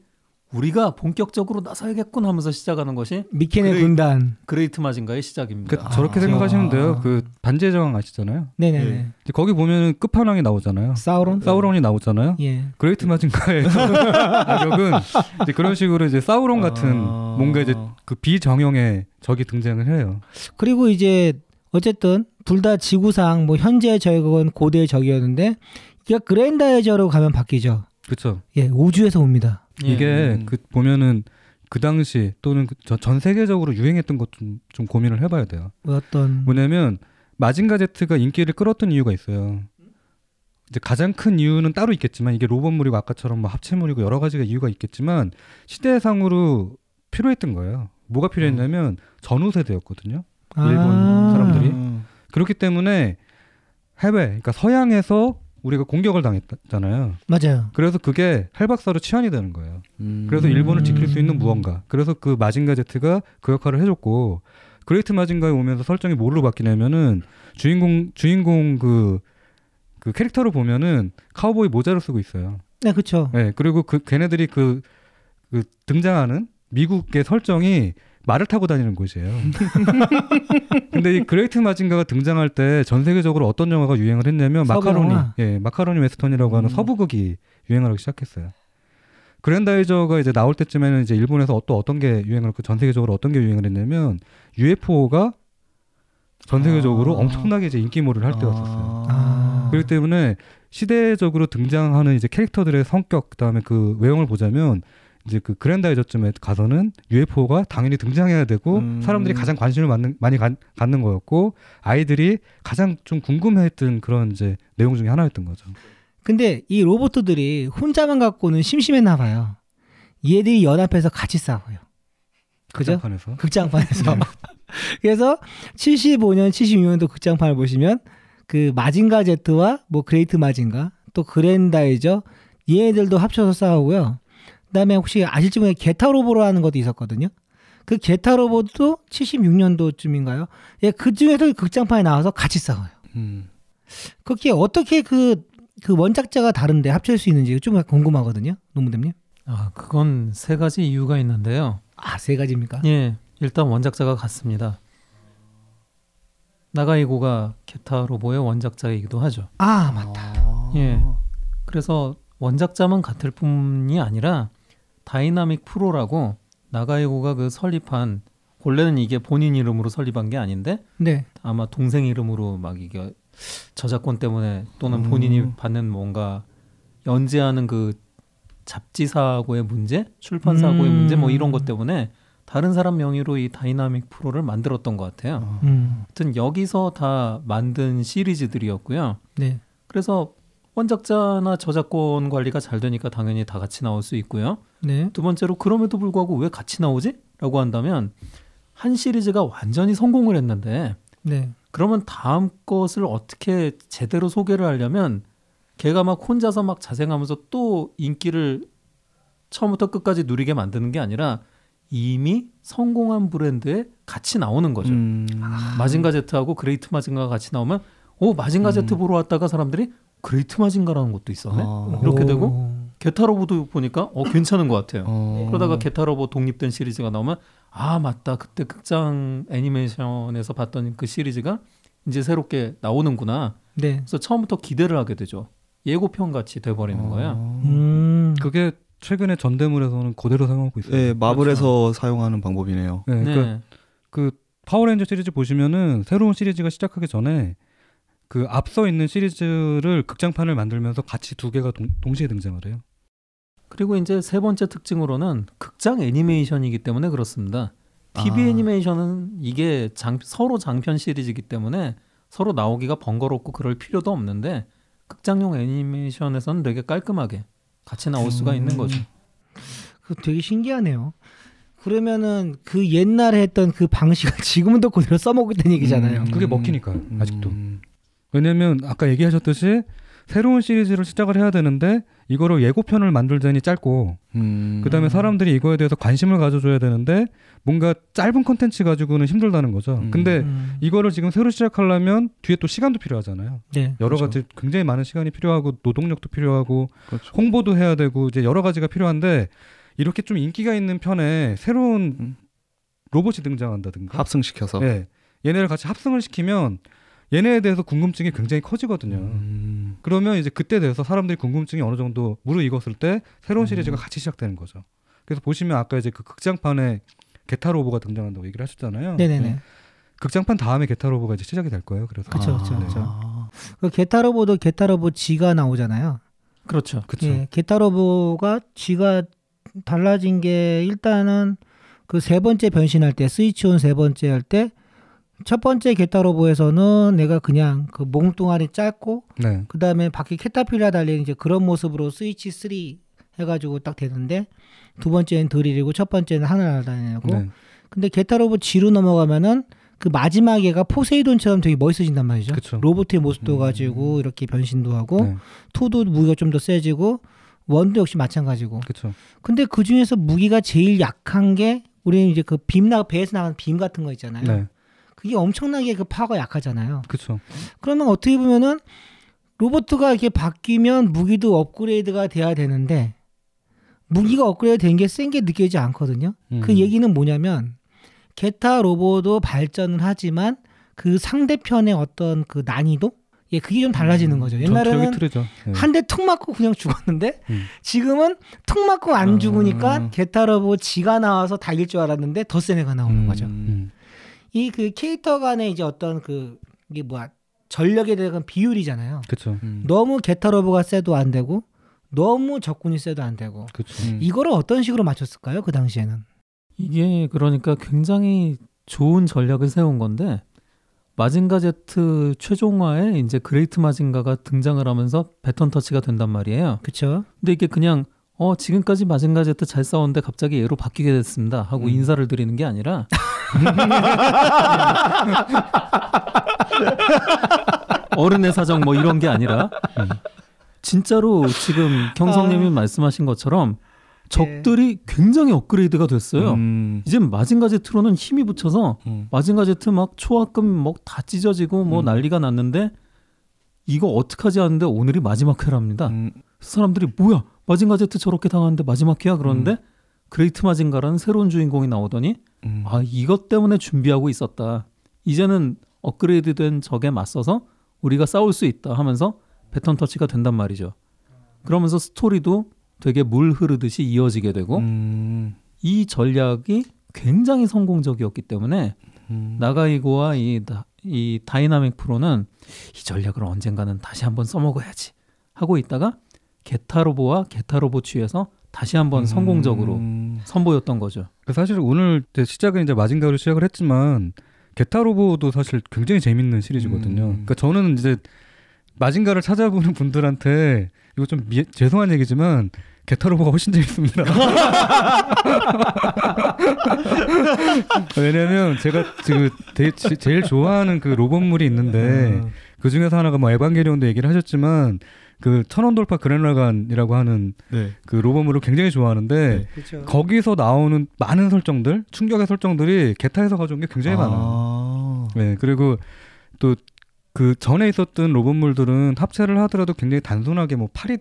우리가 본격적으로 나서야겠군 하면서 시작하는 것이 미케네 그레이- 군단. 그레이트 마징가의 시작입니다. 그 저렇게 아. 생각하시면 돼요. 그 반지의 제왕 아시잖아요. 네네네. 네. 거기 보면은 끝판왕이 나오잖아요. 사우론. 사우론이 나오잖아요. 예. 그레이트 마징가의 악역은 이제 그런 식으로 이제 사우론 같은 아. 뭔가 이제 그 비정형의 적이 등장을 해요. 그리고 이제 어쨌든 둘 다 지구상 뭐 현재 적은 고대의 적이었는데 이게 그랜다이저로 가면 바뀌죠. 그렇죠. 예, 우주에서 옵니다. 예. 이게 음. 그 보면은 그 당시 또는 그 전- 전 세계적으로 유행했던 것 좀 좀 고민을 해봐야 돼요. 어떤 뭐냐면 마징가 제트가 인기를 끌었던 이유가 있어요. 이제 가장 큰 이유는 따로 있겠지만 이게 로봇물이고 아까처럼 뭐 합체물이고 여러 가지가 이유가 있겠지만 시대상으로 필요했던 거예요. 뭐가 필요했냐면 전후 세대였거든요. 일본 아. 사람들이. 음. 그렇기 때문에 해외, 그러니까 서양에서 우리가 공격을 당했잖아요. 맞아요. 그래서 그게 헬 박사로 치환이 되는 거예요. 음. 그래서 일본을 지킬 수 있는 음. 무언가. 그래서 그 마징가 제트가 그 역할을 해줬고 그레이트 마징가에 오면서 설정이 뭐로 바뀌냐면은 주인공 주인공 그, 그 캐릭터를 보면은 카우보이 모자를 쓰고 있어요. 네, 그렇죠. 네, 그리고 그 걔네들이 그, 그 등장하는 미국의 설정이 말을 타고 다니는 곳이에요. 근데 이 그레이트 마징가가 등장할 때 전 세계적으로 어떤 영화가 유행을 했냐면 마카로니, 영화? 예, 마카로니 웨스턴이라고 하는 음. 서부극이 유행을 하기 시작했어요. 그랜다이저가 이제 나올 때쯤에는 이제 일본에서 또 어떤 게 유행을 했고 전 세계적으로 어떤 게 유행을 했냐면 UFO가 전 세계적으로 아. 엄청나게 이제 인기몰이를 할 때였었어요. 아. 그렇기 때문에 시대적으로 등장하는 이제 캐릭터들의 성격 그다음에 그 외형을 보자면 이제 그 그랜다이저쯤에 가서는 UFO가 당연히 등장해야 되고 음. 사람들이 가장 관심을 많는, 많이 가- 갖는 거였고 아이들이 가장 좀 궁금해했던 그런 이제 내용 중에 하나였던 거죠. 근데 이 로봇들이 혼자만 갖고는 심심했나 봐요. 얘들이 연합해서 같이 싸워요. 그죠? 극장판에서 극장판에서. 그래서 75년, 76년도 극장판을 보시면 그 마징가 제트와 뭐 그레이트 마징가 또 그랜다이저 얘네들도 합쳐서 싸우고요. 그다음에 혹시 아실지 모르게 게타 로보라는 것도 있었거든요. 그 게타 로보도 76년도쯤인가요? 예, 그 중에서 극장판에 나와서 같이 싸워요. 음. 그게 어떻게 그, 그 원작자가 다른데 합칠 수 있는지 좀 궁금하거든요. 노무대님. 아, 그건 세 가지 이유가 있는데요. 아, 세 가지입니까? 예, 일단 원작자가 같습니다. 나가이고가 게타 로보의 원작자이기도 하죠. 아, 맞다. 아. 예. 그래서 원작자만 같을 뿐이 아니라 다이나믹 프로라고 나가이고가 그 설립한 원래는 이게 본인 이름으로 설립한 게 아닌데 네. 아마 동생 이름으로 막 이게 저작권 때문에 또는 본인이 음. 받는 뭔가 연재하는 그 잡지사와의 문제, 출판사와의 음. 문제 뭐 이런 것 때문에 다른 사람 명의로 이 다이나믹 프로를 만들었던 것 같아요. 음. 하여튼 여기서 다 만든 시리즈들이었고요. 네. 그래서 원작자나 저작권 관리가 잘 되니까 당연히 다 같이 나올 수 있고요. 네. 두 번째로 그럼에도 불구하고 왜 같이 나오지? 라고 한다면 한 시리즈가 완전히 성공을 했는데 네. 그러면 다음 것을 어떻게 제대로 소개를 하려면 걔가 막 혼자서 막 자생하면서 또 인기를 처음부터 끝까지 누리게 만드는 게 아니라 이미 성공한 브랜드에 같이 나오는 거죠. 음. 마징가 제트하고 그레이트 마징가가 같이 나오면 오 마징가 제트 보러 왔다가 사람들이 그레이트 마징가라는 것도 있었네. 아. 이렇게 되고 오. 게타로보도 보니까 어 괜찮은 것 같아요. 어. 그러다가 게타로보 독립된 시리즈가 나오면 아 맞다 그때 극장 애니메이션에서 봤던 그 시리즈가 이제 새롭게 나오는구나. 네. 그래서 처음부터 기대를 하게 되죠. 예고편 같이 돼버리는 어. 거야. 음. 그게 최근에 전대물에서는 그대로 사용하고 있어요. 네, 마블에서 사용하는 방법이네요. 네, 네. 그러니까 그 파워레인저 시리즈 보시면은 새로운 시리즈가 시작하기 전에 그 앞서 있는 시리즈를 극장판을 만들면서 같이 두 개가 동, 동시에 등장을 해요. 그리고 이제 세 번째 특징으로는 극장 애니메이션이기 때문에 그렇습니다. TV 아. 애니메이션은 이게 장, 서로 장편 시리즈이기 때문에 서로 나오기가 번거롭고 그럴 필요도 없는데 극장용 애니메이션에서는 되게 깔끔하게 같이 나올 수가 있는 거죠. 그 되게 신기하네요. 그러면은 그 옛날에 했던 그 방식을 지금은 또 그대로 써먹고 있다는 얘기잖아요. 그게 음. 먹히니까요, 아직도. 음. 왜냐면 아까 얘기하셨듯이 새로운 시리즈를 시작을 해야 되는데 이거를 예고편을 만들자니 짧고 음. 그다음에 사람들이 이거에 대해서 관심을 가져줘야 되는데 뭔가 짧은 컨텐츠 가지고는 힘들다는 거죠. 음. 근데 음. 이거를 지금 새로 시작하려면 뒤에 또 시간도 필요하잖아요. 네. 여러 그렇죠. 가지 굉장히 많은 시간이 필요하고 노동력도 필요하고 그렇죠. 홍보도 해야 되고 이제 여러 가지가 필요한데 이렇게 좀 인기가 있는 편에 새로운 음. 로봇이 등장한다든가 합승시켜서. 예. 얘네를 같이 합성을 시키면 얘네에 대해서 궁금증이 굉장히 커지거든요. 음. 그러면 이제 그때 돼서 사람들이 궁금증이 어느 정도 무르익었을 때 새로운 음. 시리즈가 같이 시작되는 거죠. 그래서 보시면 아까 이제 그 극장판에 게타 로보가 등장한다고 얘기를 하셨잖아요. 네네네. 극장판 다음에 게타 로보가 이제 시작이 될 거예요. 그래서 아. 그쵸, 그쵸. 아. 그 게타로보도 게타로보 G가 나오잖아요. 그렇죠. 그쵸. 예, 게타로보가 G가 달라진 게 일단은 그 세 번째 변신할 때 스위치온 세 번째 할 때 첫 번째 게타로보에서는 내가 그냥 그 몸뚱아리 짧고 네. 그 다음에 바퀴 캐타필라 달린 이제 그런 모습으로 스위치 3 해가지고 딱 되는데 두 번째는 드릴이고 첫 번째는 하늘 날다니고 네. 근데 게타로보 G로 넘어가면은 그 마지막 애가 포세이돈처럼 되게 멋있어진단 말이죠. 그쵸. 로봇의 모습도 음. 가지고 이렇게 변신도 하고 네. 투도 무기가 좀 더 세지고 원도 역시 마찬가지고. 그렇죠. 근데 그 중에서 무기가 제일 약한 게 우리는 이제 그 빔나 배에서 나가는 빔 같은 거 있잖아요. 네. 그게 엄청나게 그 파워가 약하잖아요. 그렇죠. 그러면 어떻게 보면은 로봇가 이렇게 바뀌면 무기도 업그레이드가 돼야 되는데 무기가 업그레이드 된 게 센게 느껴지지 않거든요. 그 음. 얘기는 뭐냐면 게타 로봇도 발전을 하지만 그 상대편의 어떤 그 난이도 예 그게 좀 달라지는 거죠. 전투력이 옛날에는. 네. 한대 툭 맞고 그냥 죽었는데 음. 지금은 툭 맞고 안 아. 죽으니까 게타 로봇 지가 나와서 다 이길 줄 알았는데 더 센 애가 나오는 거죠. 음. 이그 캐릭터 간의 이제 어떤 그 이게 뭐야 전력에 대한 비율이잖아요. 그렇죠. 음. 너무 게타 로봇가 세도 안 되고 너무 적군이 세도 안 되고 그렇죠. 음. 이거를 어떤 식으로 맞췄을까요? 그 당시에는 이게 그러니까 굉장히 좋은 전략을 세운 건데 마징가 제트 최종화에 이제 그레이트 마징가가 등장을 하면서 배턴 터치가 된단 말이에요. 그렇죠. 근데 이게 그냥 어 지금까지 마징가 제트 잘 싸웠는데 갑자기 얘로 바뀌게 됐습니다 하고 음. 인사를 드리는 게 아니라 어른의 사정 뭐 이런 게 아니라 진짜로 지금 경성님이 아. 말씀하신 것처럼 적들이 굉장히 업그레이드가 됐어요. 음. 이제 마징가 제트로는 힘이 부쳐서 음. 마징가 제트 막 초합금 막 다 찢어지고 뭐 음. 난리가 났는데 이거 어떡하지 하는데 오늘이 마지막 회랍니다. 음. 사람들이 뭐야 마징가 제트 저렇게 당하는데 마지막 회야 그러는데 그레이트 마징가라는 새로운 주인공이 나오더니 음. 아 이것 때문에 준비하고 있었다. 이제는 업그레이드된 적에 맞서서 우리가 싸울 수 있다 하면서 배턴 터치가 된단 말이죠. 그러면서 스토리도 되게 물 흐르듯이 이어지게 되고 음. 이 전략이 굉장히 성공적이었기 때문에 음. 나가이고와 이, 다- 이 다이나믹 프로는 이 전략을 언젠가는 다시 한번 써먹어야지 하고 있다가 게타로보와 게타로보 G에서 다시 한번 성공적으로 음. 선보였던 거죠. 그 사실 오늘 시작은 이제 마징가로 시작을 했지만 게타로보도 사실 굉장히 재밌는 시리즈거든요. 음. 그러니까 저는 이제 마징가를 찾아보는 분들한테 이거 좀 미- 죄송한 얘기지만 게타로보가 훨씬 재밌습니다. 왜냐면 제가 지금 되- 지- 제일 좋아하는 그 로봇물이 있는데 음. 그 중에서 하나가 뭐 에반게리온도 얘기를 하셨지만 그 천원 돌파 그랜라간이라고 하는 네. 그 로봇물을 굉장히 좋아하는데 네. 그렇죠. 거기서 나오는 많은 설정들, 충격의 설정들이 게타에서 가져온 게 굉장히 많아요. 아. 네, 그리고 또 그 전에 있었던 로봇물들은 합체를 하더라도 굉장히 단순하게 뭐 팔이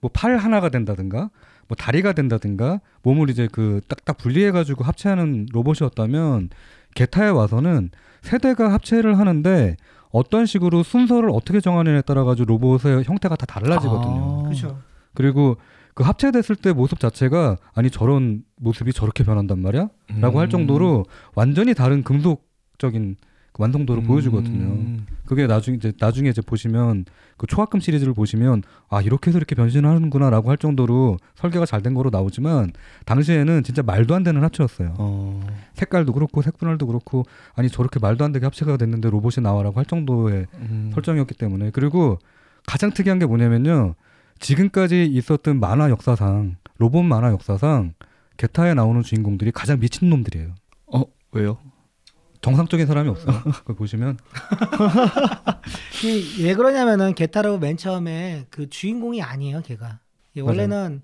뭐 팔 하나가 된다든가 뭐 다리가 된다든가 몸을 이제 그 딱딱 분리해 가지고 합체하는 로봇이었다면 게타에 와서는 세대가 합체를 하는데 어떤 식으로 순서를 어떻게 정하느냐에 따라 가지고 로봇의 형태가 다 달라지거든요. 아. 그렇죠. 그리고 그 합체됐을 때 모습 자체가 아니 저런 모습이 저렇게 변한단 말이야? 라고 할 음. 정도로 완전히 다른 금속적인 그 완성도를 음. 보여주거든요. 그게 나중에 이제 나중에 이제 보시면 그 초합금 시리즈를 보시면 아 이렇게 해서 이렇게 변신을 하는구나라고 할 정도로 설계가 잘 된 거로 나오지만 당시에는 진짜 말도 안 되는 합체였어요. 어. 색깔도 그렇고 색분할도 그렇고 아니 저렇게 말도 안 되게 합체가 됐는데 로봇이 나와라고 할 정도의 음. 설정이었기 때문에 그리고 가장 특이한 게 뭐냐면요 지금까지 있었던 만화 역사상 로봇 만화 역사상 게타에 나오는 주인공들이 가장 미친 놈들이에요. 어 왜요? 정상적인 사람이 없어요. 그걸 보시면 이- 왜 그러냐면은 게타로보 맨 처음에 그 주인공이 아니에요, 걔가. 예, 원래는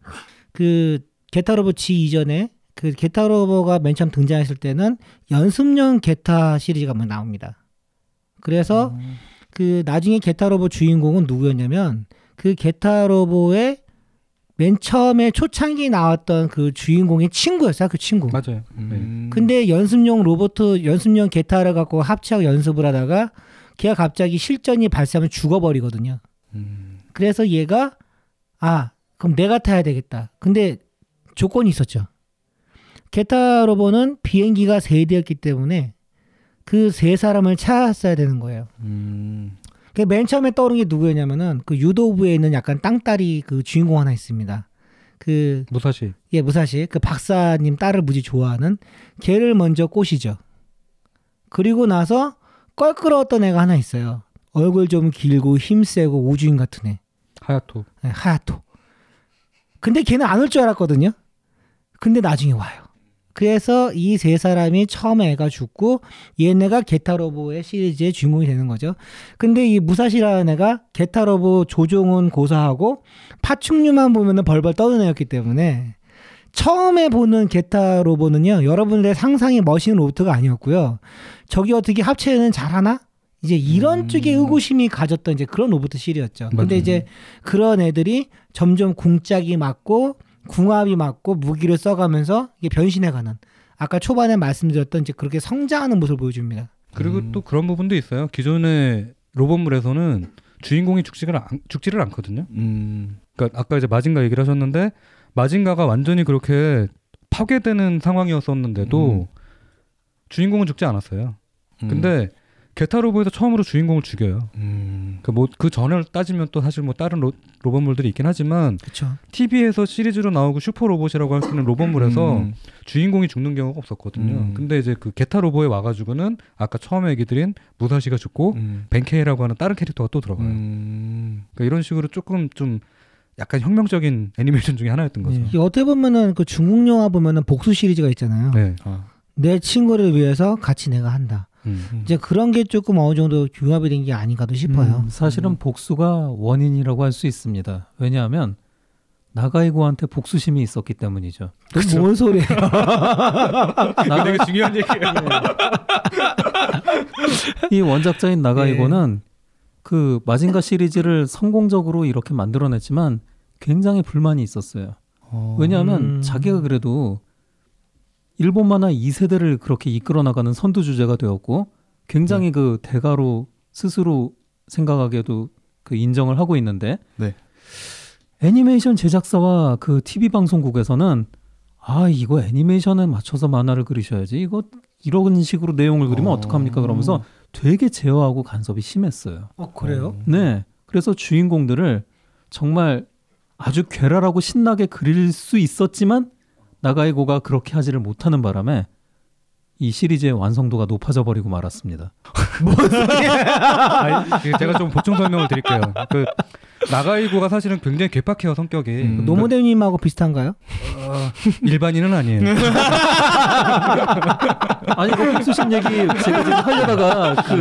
그 게타로보 G 이전에 그 게타로보가 맨 처음 등장했을 때는 연습용 게타 시리즈가 막 나옵니다. 그래서 그 나중에 게타로보 주인공은 누구였냐면 그 게타로보의 맨 처음에 초창기 나왔던 그 주인공의 친구였어요, 그 친구. 맞아요. 네. 음. 근데 연습용 로봇 연습용 게타를 갖고 합체하고 연습을 하다가 걔가 갑자기 실전이 발생하면 죽어버리거든요. 음. 그래서 얘가 아 그럼 내가 타야 되겠다. 근데 조건이 있었죠. 게타 로봇은 비행기가 세 대였기 때문에 그 세 사람을 찾았어야 되는 거예요. 음. 그맨 처음에 떠오른 게 누구였냐면은 그 유도부에 있는 약간 땅딸이 그 주인공 하나 있습니다. 그 무사시. 예, 무사시 그 박사님 딸을 무지 좋아하는 걔를 먼저 꼬시죠. 그리고 나서 껄끄러웠던 애가 하나 있어요. 얼굴 좀 길고 힘세고 우주인 같은 애. 하야토. 예, 하야토. 근데 걔는 안 올 줄 알았거든요. 근데 나중에 와요. 그래서 이 세 사람이 처음에 애가 죽고 얘네가 게타로보의 시리즈의 주인공이 되는 거죠. 근데 이 무사시라는 애가 게타로보 조종은 고사하고 파충류만 보면은 벌벌 떠는 애였기 때문에 처음에 보는 게타 로보는요 여러분들의 상상이 멋있는 로봇가 아니었고요 저기 어떻게 합체는 잘하나 이제 이런 음. 쪽에 의구심이 가졌던 이제 그런 로봇 실이었죠 근데. 이제 그런 애들이 점점 궁짝이 맞고 궁합이 맞고 무기를 써가면서 이게 변신해가는 아까 초반에 말씀드렸던 이제 그렇게 성장하는 모습을 보여줍니다 그리고 음. 또 그런 부분도 있어요. 기존의 로봇물에서는 주인공이 죽지를, 않, 죽지를 않거든요. 음. 그러니까 아까 이제 마징가 얘기를 하셨는데 마징가가 완전히 그렇게 파괴되는 상황이었었는데도 음. 주인공은 죽지 않았어요. 음. 근데 게타로보에서 처음으로 주인공을 죽여요. 음. 그뭐 그 전을 따지면 또 사실 뭐 다른 로, 로봇물들이 있긴 하지만 그렇죠 TV에서 시리즈로 나오고 슈퍼 로봇이라고 할 수 있는 로봇물에서 음. 주인공이 죽는 경우가 없었거든요. 음. 근데 이제 그 게타 로보에 와가지고는 아까 처음에 얘기 드린 무사시가 죽고 음. 벤케이라고 하는 다른 캐릭터가 또 들어가요. 음. 그러니까 이런 식으로 조금 좀 약간 혁명적인 애니메이션 중에 하나였던 거죠. 네. 어떻게 보면은 그 중국 영화 보면은 복수 시리즈가 있잖아요 네. 아. 내 친구를 위해서 같이 내가 한다 음. 이제 그런 게 조금 어느 정도 융합이 된 게 아닌가도 싶어요. 음, 사실은 복수가 원인이라고 할 수 있습니다. 왜냐하면 나가이고한테 복수심이 있었기 때문이죠. 그뭔 소리야? 이거 되게 중요한 얘기예요. 이 원작자인 나가이고는 그 마징가 시리즈를 성공적으로 이렇게 만들어냈지만 굉장히 불만이 있었어요. 어. 왜냐하면 음. 자기가 그래도 일본 만화 2세대를 그렇게 이끌어 나가는 선두 주제가 되었고 굉장히 그 대가로 스스로 생각하기에도 그 인정을 하고 있는데 네. 애니메이션 제작사와 그 TV 방송국에서는 아 이거 애니메이션에 맞춰서 만화를 그리셔야지 이거 이런 식으로 내용을 그리면 어. 어떡합니까 그러면서 되게 제어하고 간섭이 심했어요. 어 그래요? 네. 그래서 주인공들을 정말 아주 괴랄하고 신나게 그릴 수 있었지만 나가이고가 그렇게 하지를 못하는 바람에 이 시리즈의 완성도가 높아져 버리고 말았습니다. 아니, 그 제가 좀 보충 설명을 드릴게요. 그 나가이고가 사실은 굉장히 괴팍해요 성격이. 음. 노모데님하고 비슷한가요? 어, 일반인은 아니에요. 아니 그 복수심 얘기 제가 지금 하려다가 그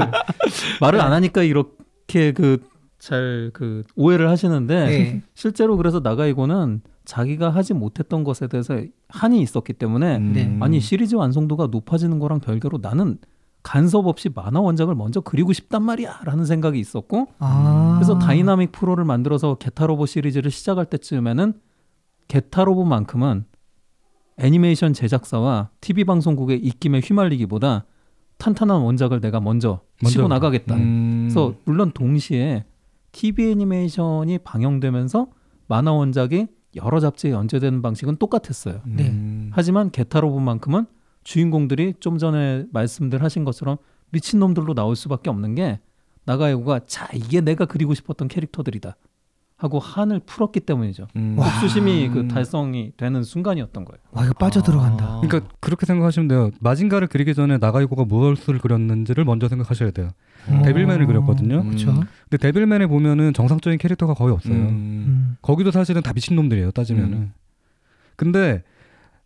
말을 안 하니까 이렇게 그 잘그 오해를 하시는데 네. 실제로 그래서 나가이고는 자기가 하지 못했던 것에 대해서 한이 있었기 때문에 음. 네. 아니 시리즈 완성도가 높아지는 거랑 별개로 나는 간섭 없이 만화 원작을 먼저 그리고 싶단 말이야라는 생각이 있었고 아. 그래서 다이나믹 프로를 만들어서 게타로보 시리즈를 시작할 때쯤에는 게타로보만큼은 애니메이션 제작사와 TV 방송국의 입김에 휘말리기보다 탄탄한 원작을 내가 먼저, 먼저. 치고 나가겠다. 음. 그래서 물론 동시에 TV 애니메이션이 방영되면서 만화 원작이 여러 잡지에 연재되는 방식은 똑같았어요. 네. 음. 하지만 게타로보만큼은 주인공들이 좀 전에 말씀들 하신 것처럼 미친놈들로 나올 수밖에 없는 게 나가요가 자 이게 내가 그리고 싶었던 캐릭터들이다 하고 한을 풀었기 때문이죠. 음. 복수심이 음. 그 달성이 되는 순간이었던 거예요. 와 이거 빠져 들어간다. 아. 그러니까 그렇게 생각하시면 돼요. 마징가를 그리기 전에 나가이고가 무엇을 그렸는지를 먼저 생각하셔야 돼요. 어. 데빌맨을 그렸거든요. 그렇죠. 음. 근데 데빌맨에 보면은 정상적인 캐릭터가 거의 없어요. 음. 음. 거기도 사실은 다 미친놈들이에요. 따지면은. 음. 근데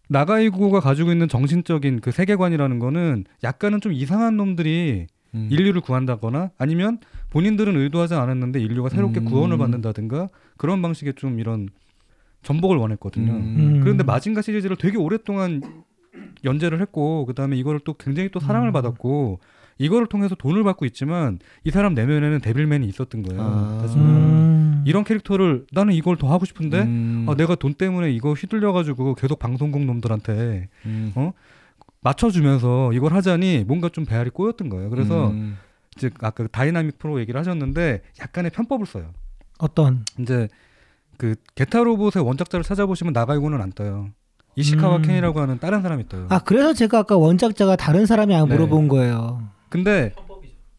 나가이고가 가지고 있는 정신적인 그 세계관이라는 거는 약간은 좀 이상한 놈들이 음. 인류를 구한다거나 아니면 본인들은 의도하지 않았는데 인류가 새롭게 음. 구원을 받는다든가 그런 방식의 좀 이런 전복을 원했거든요. 음. 그런데 마징가 시리즈를 되게 오랫동안 연재를 했고 그다음에 이거를 또 굉장히 또 사랑을 음. 받았고 이거를 통해서 돈을 받고 있지만 이 사람 내면에는 데빌맨이 있었던 거예요. 아. 음. 이런 캐릭터를 나는 이걸 더 하고 싶은데 음. 아, 내가 돈 때문에 이거 휘둘려가지고 계속 방송국 놈들한테 음. 맞춰주면서 이걸 하자니 뭔가 좀 배알이 꼬였던 거예요. 그래서 음. 이제 아까 다이나믹 프로 얘기를 하셨는데 약간의 편법을 써요. 어떤 이제 그 게타로보의 원작자를 찾아보시면 나가이고는 안 떠요. 이시카와 음. 켄이라고 하는 다른 사람이 떠요. 아 그래서 제가 아까 원작자가 다른 사람이 아 네. 물어본 거예요. 근데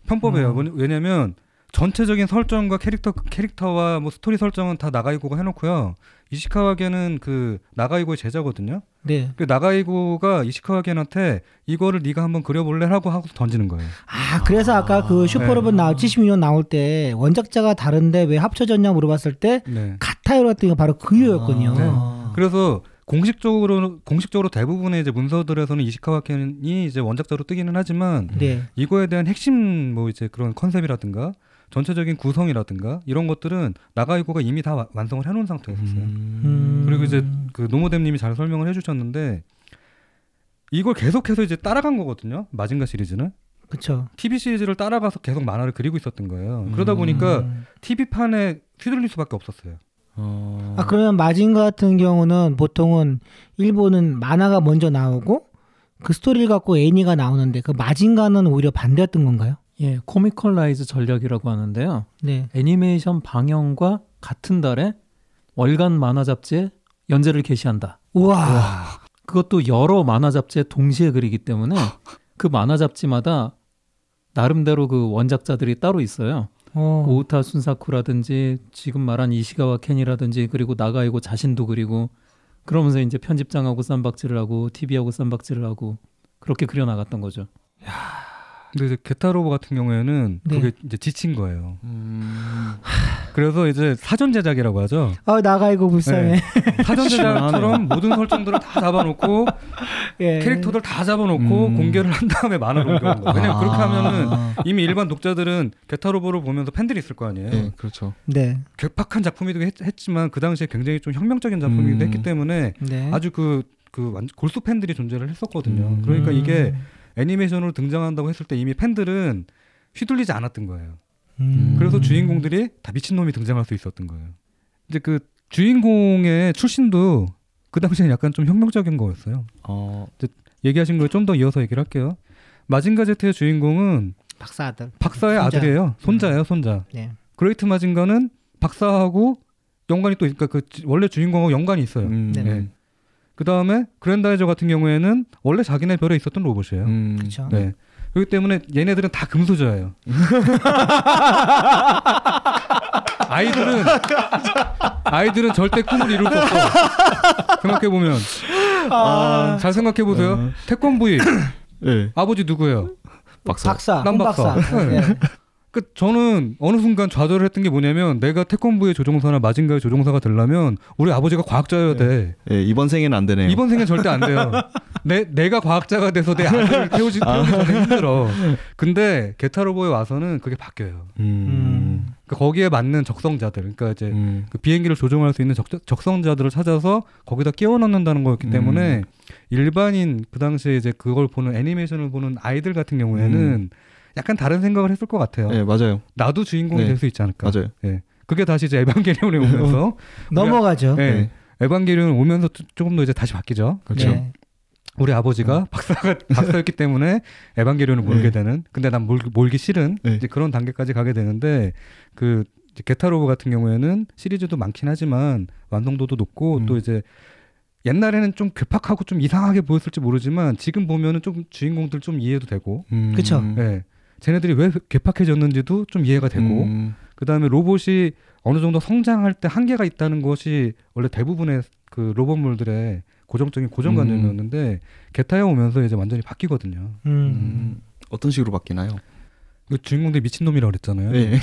편법이에요. 음. 왜냐면 전체적인 설정과 캐릭터 캐릭터와 뭐 스토리 설정은 다 나가이고가 해놓고요. 이시카와겐은 그 나가이고의 제자거든요. 네. 그 나가이고가 이시카와겐한테 이거를 네가 한번 그려볼래 라고 하고 던지는 거예요. 아 그래서 아 까 그 슈퍼로봇 네. 나올 72년 나올 때 원작자가 다른데 왜 합쳐졌냐 물어봤을 때 네. 같아요라 했더니 바로 그 이유였군요. 네. 아. 그래서 공식적으로 공식적으로 대부분의 이제 문서들에서는 이시카와 켄이 이제 원작자로 뜨기는 하지만 네. 이거에 대한 핵심 뭐 이제 그런 컨셉이라든가 전체적인 구성이라든가 이런 것들은 나가이고가 이미 다 와- 완성을 해놓은 상태였어요. 음. 그리고 이제 그 노모뎀님이 잘 설명을 해주셨는데 이걸 계속해서 이제 따라간 거거든요. 마징가 시리즈는 그쵸. TV 시리즈를 따라가서 계속 만화를 그리고 있었던 거예요. 그러다 보니까 음. TV 판에 휘둘릴 수밖에 없었어요. 어... 아 그러면 마징가 같은 경우는 보통은 일본은 만화가 먼저 나오고 그 스토리를 갖고 애니가 나오는데 그 마징가는 오히려 반대였던 건가요? 예, comicalize 전략이라고 하는데요. 네. 애니메이션 방영과 같은 달에 월간 만화 잡지에 연재를 개시한다. 우와. 그것도 여러 만화 잡지에 동시에 그리기 때문에 그 만화 잡지마다 나름대로 그 원작자들이 따로 있어요. 어. 오우타 순사쿠라든지 지금 말한 이시가와 켄이라든지 그리고 나가이고 자신도 그리고 그러면서 이제 편집장하고 쌈박질을 하고 TV하고 쌈박질을 하고 그렇게 그려 나갔던 거죠. 근데 이제 게타로보 같은 경우에는 네. 그게 이제 지친 거예요. 음... 그래서 이제 사전 제작이라고 하죠. 아 나가 이거 불쌍해. 사전 제작처럼 모든 설정들을 다 잡아놓고 예. 캐릭터들 다 잡아놓고 음. 공개를 한 다음에 만화로 옮겨온 거예요. 왜냐면 아. 그렇게 하면은 이미 일반 독자들은 게타로보를 보면서 팬들이 있을 거 아니에요. 네, 그렇죠. 네. 괴팍한 작품이기도 했, 지만그 당시에 굉장히 좀 혁명적인 작품이기도 음. 했기 때문에 네. 아주 그, 그 완- 골수 팬들이 존재를 했었거든요. 음. 그러니까 이게 음. 애니메이션으로 등장한다고 했을 때 이미 팬들은 휘둘리지 않았던 거예요. 음. 그래서 주인공들이 다 미친놈이 등장할 수 있었던 거예요. 이제 그 주인공의 출신도 그 당시엔 약간 좀 혁명적인 거였어요. 어... 얘기하신 걸 좀 더 이어서 얘기를 할게요. 마징가 제트의 주인공은 박사 아들. 박사의 손자. 아들이에요. 손자예요, 손자. 네. 그레이트 마징가는 박사하고 연관이 또 그러니까 그 지- 원래 주인공하고 연관이 있어요. 음... 네. 네. 그 다음에 그랜다이저 같은 경우에는 원래 자기네 별에 있었던 로봇이에요. 음... 그렇죠. 네. 그렇기 때문에 얘네들은 다 금수저예요. 아이들은 아이들은 절대 꿈을 이룰 수 없어. 생각해 보면 아, 잘 생각해 보세요. 어. 태권부이 네. 아버지 누구예요? 박사. 박사. 남홍 박사. 박사. 네. 네. 그 저는 어느 순간 좌절을 했던 게 뭐냐면 내가 태권부의 조종사나 마징가의 조종사가 되려면 우리 아버지가 과학자여야 돼. 네, 이번 생에는 안 되네요. 이번 생엔 절대 안 돼요. 내 내가 과학자가 돼서 내 아들을 태우지 태우기 전에 힘들어. 근데 게타로보에 와서는 그게 바뀌어요. 음... 그 거기에 맞는 적성자들, 그러니까 이제 음... 그 비행기를 조종할 수 있는 적, 적성자들을 찾아서 거기다 끼워 넣는다는 거였기 음. 때문에 일반인 그 당시에 이제 그걸 보는 애니메이션을 보는 아이들 같은 경우에는 음. 약간 다른 생각을 했을 것 같아요. 네, 맞아요. 나도 주인공이 네. 될수 있지 않을까. 맞아요. 예. 그게 다시 이제 에반게리온에 오면서 넘어가죠. 예. 네. 에반게리온 오면서 조- 조금 더 이제 다시 바뀌죠. 그렇죠. 네. 우리 아버지가 박사가 박사였기 때문에 에반게리온을 몰게 네. 되는. 근데 난 몰, 몰기 싫은 네. 이제 그런 단계까지 가게 되는데 그 이제 게타로브 같은 경우에는 시리즈도 많긴 하지만 완성도도 높고 음. 또 이제 옛날에는 좀 괴팍하고 좀 이상하게 보였을지 모르지만 지금 보면은 좀 주인공들 좀 이해도 되고, 음... 그쵸. 예, 쟤네들이 왜 괴팍해졌는지도 좀 이해가 되고, 음... 그 다음에 로봇이 어느 정도 성장할 때 한계가 있다는 것이 원래 대부분의 그 로봇물들의 고정적인 고정관념이었는데 게타에 오면서 이제 완전히 바뀌거든요. 음. 음... 어떤 식으로 바뀌나요? 그 주인공들이 미친놈이라고 그랬잖아요. 네.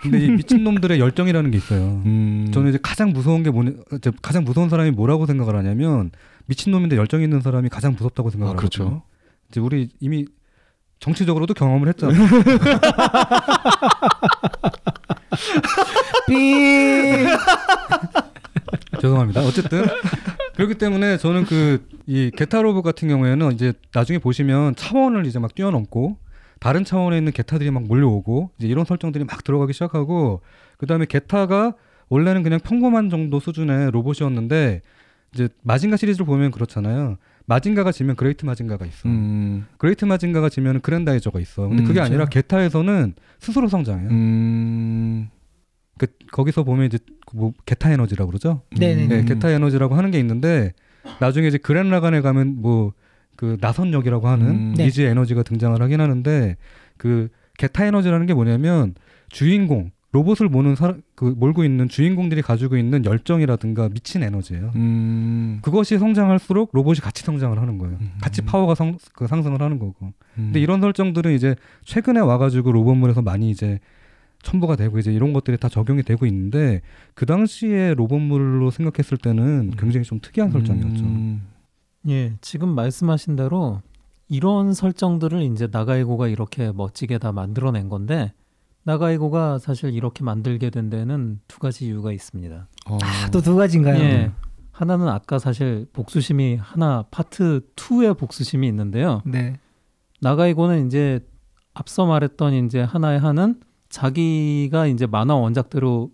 근데 이 미친놈들의 열정이라는 게 있어요. 음... 저는 이제 가장 무서운 게 뭐냐, 가장 무서운 사람이 뭐라고 생각을 하냐면 미친놈인데 열정 있는 사람이 가장 무섭다고 생각을 아, 그렇죠. 하거든요. 이제 우리 이미 정치적으로도 경험을 했잖아요. 삐. 죄송합니다. 어쨌든 그렇기 때문에 저는 그 이 게타로브 같은 경우에는 이제 나중에 보시면 차원을 이제 막 뛰어넘고 다른 차원에 있는 게타들이 막 몰려오고 이제 이런 설정들이 막 들어가기 시작하고 그 다음에 게타가 원래는 그냥 평범한 정도 수준의 로봇이었는데 이제 마징가 시리즈를 보면 그렇잖아요. 마징가가 지면 그레이트 마징가가 있어. 음... 그레이트 마징가가 지면 그랜다이저가 있어. 근데 음, 그게 그렇죠. 아니라 게타에서는 스스로 성장해요. 음... 그 거기서 보면 이제 그뭐 게타 에너지라고 그러죠. 네네네. 네, 음. 게타 에너지라고 하는 게 있는데 나중에 이제 그렌라간에 가면 뭐 그 나선력이라고 하는 음. 네. 미지 에너지가 등장을 하긴 하는데 그 게타 에너지라는 게 뭐냐면 주인공 로봇을 모는 사람 그 몰고 있는 주인공들이 가지고 있는 열정이라든가 미친 에너지예요. 음... 그것이 성장할수록 로봇이 같이 성장을 하는 거예요. 음. 같이 파워가 성, 그 상승을 하는 거고. 음. 근데 이런 설정들은 이제 최근에 와가지고 로봇물에서 많이 이제 첨부가 되고 이제 이런 것들이 다 적용이 되고 있는데 그 당시에 로봇물로 생각했을 때는 굉장히 좀 특이한 설정이었죠. 음. 예, 지금 말씀하신 대로 이런 설정들을 이제 나가이고가 이렇게 멋지게 다 만들어낸 건데 나가이고가 사실 이렇게 만들게 된 데는 두 가지 이유가 있습니다. 어. 아, 또 두 가지인가요? 예. 하나는 아까 사실 복수심이 하나 파트 2의 복수심이 있는데요. 네. 나가이고는 이제 앞서 말했던 이제 하나의 한은 자기가 이제 만화 원작대로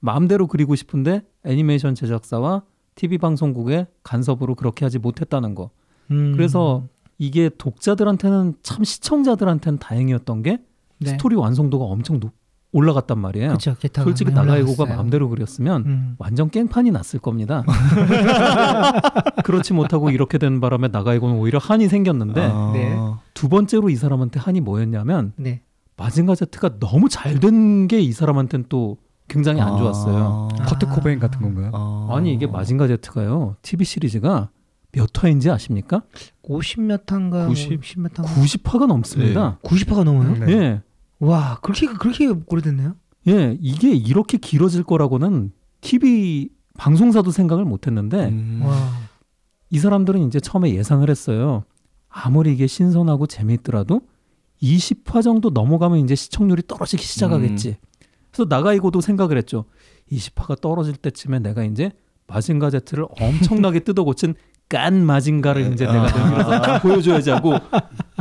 마음대로 그리고 싶은데 애니메이션 제작사와 TV 방송국의 간섭으로 그렇게 하지 못했다는 거. 음. 그래서 이게 독자들한테는 참 시청자들한테는 다행이었던 게 네. 스토리 완성도가 엄청 높- 올라갔단 말이에요. 그쵸, 솔직히 나가이고가. 마음대로 그렸으면 음. 완전 깽판이 났을 겁니다. 그렇지 못하고 이렇게 된 바람에 나가이고는 오히려 한이 생겼는데 아. 네. 두 번째로 이 사람한테 한이 뭐였냐면 네. 마징가 제트가 너무 잘 된 게 이 사람한테는 또 굉장히 안 좋았어요. 아. 커트 코베인 같은 건가요? 아. 아니 이게 마징가 제트가요 TV 시리즈가 몇 화인지 아십니까? 50몇 한가 90? 90몇 한가 90화가 넘습니다. 90화가 넘어요? 네. 예, 와, 그렇게 그렇게 오래됐네요? 예, 이게 이렇게 길어질 거라고는 TV 방송사도 생각을 못 했는데 음. 와. 이 사람들은 이제 처음에 예상을 했어요. 아무리 이게 신선하고 재미있더라도 20화 정도 넘어가면 이제 시청률이 떨어지기 시작하겠지. 그래서 나가이고도 생각을 했죠. 20화가 떨어질 때쯤에 내가 이제 마징가 제트를 엄청나게 뜯어 고친 깐 마징가를 이제 내가 내밀어서 딱 보여줘야지 하고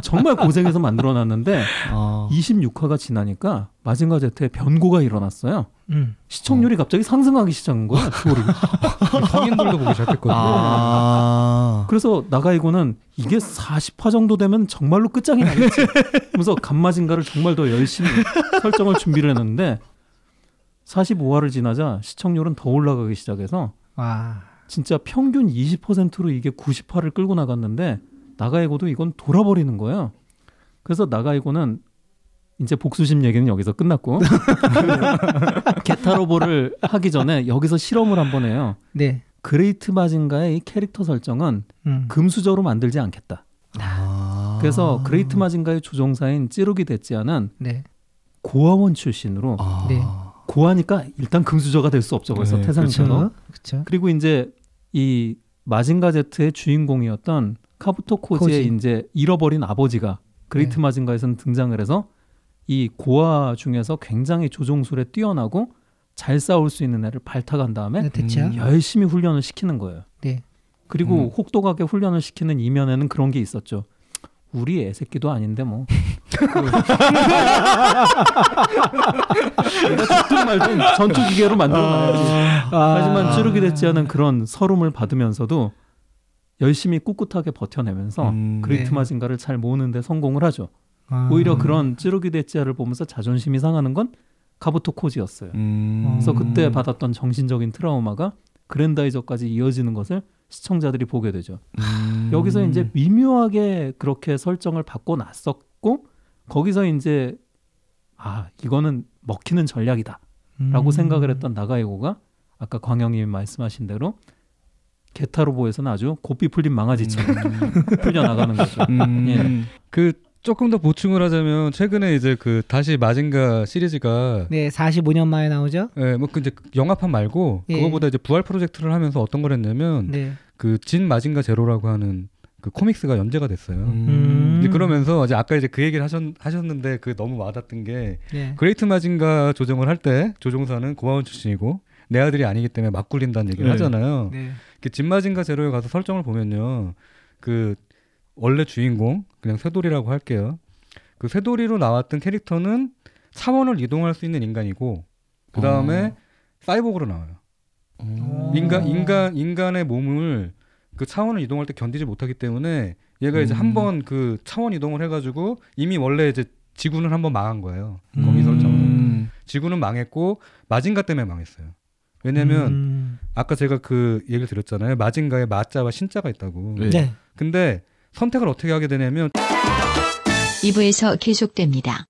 정말 고생해서 만들어놨는데 아. 26화가 지나니까 마징가 제트의 변고가 일어났어요. 음. 시청률이 갑자기 상승하기 시작한 거야. 성인들도 보기 시작했거든요. 아. 그래서 나가이 고는 이게 40화 정도 되면 정말로 끝장이 나겠지. 그래서 간마징가를 정말 더 열심히 설정을 준비를 했는데 45화를 지나자 시청률은 더 올라가기 시작해서 와. 진짜 평균 20%로 이게 90화를 끌고 나갔는데 나가이 고도 이건 돌아버리는 거예요. 그래서 나가이 고는 이제 복수심 얘기는 여기서 끝났고 그 게타로보를 하기 전에 여기서 실험을 한번 해요. 네. 그레이트 마징가의 이 캐릭터 설정은 음. 금수저로 만들지 않겠다. 아. 그래서 그레이트 마징가의 조종사인 츠루기 테츠야는 네. 고아원 출신으로 아. 네. 고아니까 일단 금수저가 될 수 없죠. 그래서 네, 태산처럼. 그렇죠. 그렇죠. 그리고 이제 이 마징가 제트의 주인공이었던 카부토 코지의 코지. 이제 잃어버린 아버지가 그레이트 네. 마징가에서는 등장을 해서 이 고아 중에서 굉장히 조종술에 뛰어나고 잘 싸울 수 있는 애를 발탁한 다음에 네. 음. 열심히 훈련을 시키는 거예요. 네. 그리고 음. 혹독하게 훈련을 시키는 이면에는 그런 게 있었죠. 우리 애 새끼도 아닌데 뭐. 그- 죽든 말든 전투 기계로 만들어놔야지. 아. 하지만 츠루기 테츠야는 그런 설움을 받으면서도 열심히 꿋꿋하게 버텨내면서 음. 그레이트 네. 마징가를 잘 모는데 성공을 하죠. 아. 오히려 그런 츠루기 테츠야를 보면서 자존심이 상하는 건 카부토 코지였어요. 음. 그래서 음. 그때 받았던 정신적인 트라우마가 그랜다이저까지 이어지는 것을 시청자들이 보게 되죠. 음. 여기서 이제 미묘하게 그렇게 설정을 바꿔 놨었고 거기서 이제 아 이거는 먹히는 전략이다라고 음. 생각을 했던 나가이고가 아까 광영님이 말씀하신 대로 게타로보에서는 아주 고삐 풀린 망아지처럼 풀려 나가는 거죠. 음. 예. 그 조금 더 보충을 하자면 최근에 이제 그 다시 마징가 시리즈가 네, 45년 만에 나오죠. 예, 뭐그 이제 영화판 말고 예. 그거보다 이제 부활 프로젝트를 하면서 어떤 걸 했냐면 네. 그 진마징가 제로라고 하는 그 코믹스가 연재가 됐어요. 음. 이제 그러면서 이제 아까 이제 그 얘기를 하셨, 하셨는데 그 너무 와닿던 게 네. 그레이트 마징가 조종을 할 때 조종사는 고아원 출신이고 내 아들이 아니기 때문에 막 굴린다는 얘기를 네. 하잖아요. 네. 그 진마징가 제로에 가서 설정을 보면요. 그 원래 주인공 그냥 쇠돌이라고 할게요. 그 쇠돌이로 나왔던 캐릭터는 차원을 이동할 수 있는 인간이고 그 다음에 사이보그로 나와요. 어. 인간 인간 인간의 몸을 그 차원을 이동할 때 견디지 못하기 때문에 얘가 이제 음. 한번 그 차원 이동을 해가지고 이미 원래 이제 지구는 한번 망한 거예요. 음. 거기 설정은 음. 지구는 망했고 마징가 때문에 망했어요. 왜냐면 음. 아까 제가 그 얘기를 드렸잖아요. 마징가에 마자와 신자가 있다고. 네. 네. 근데 선택을 어떻게 하게 되냐면 2부에서 계속됩니다.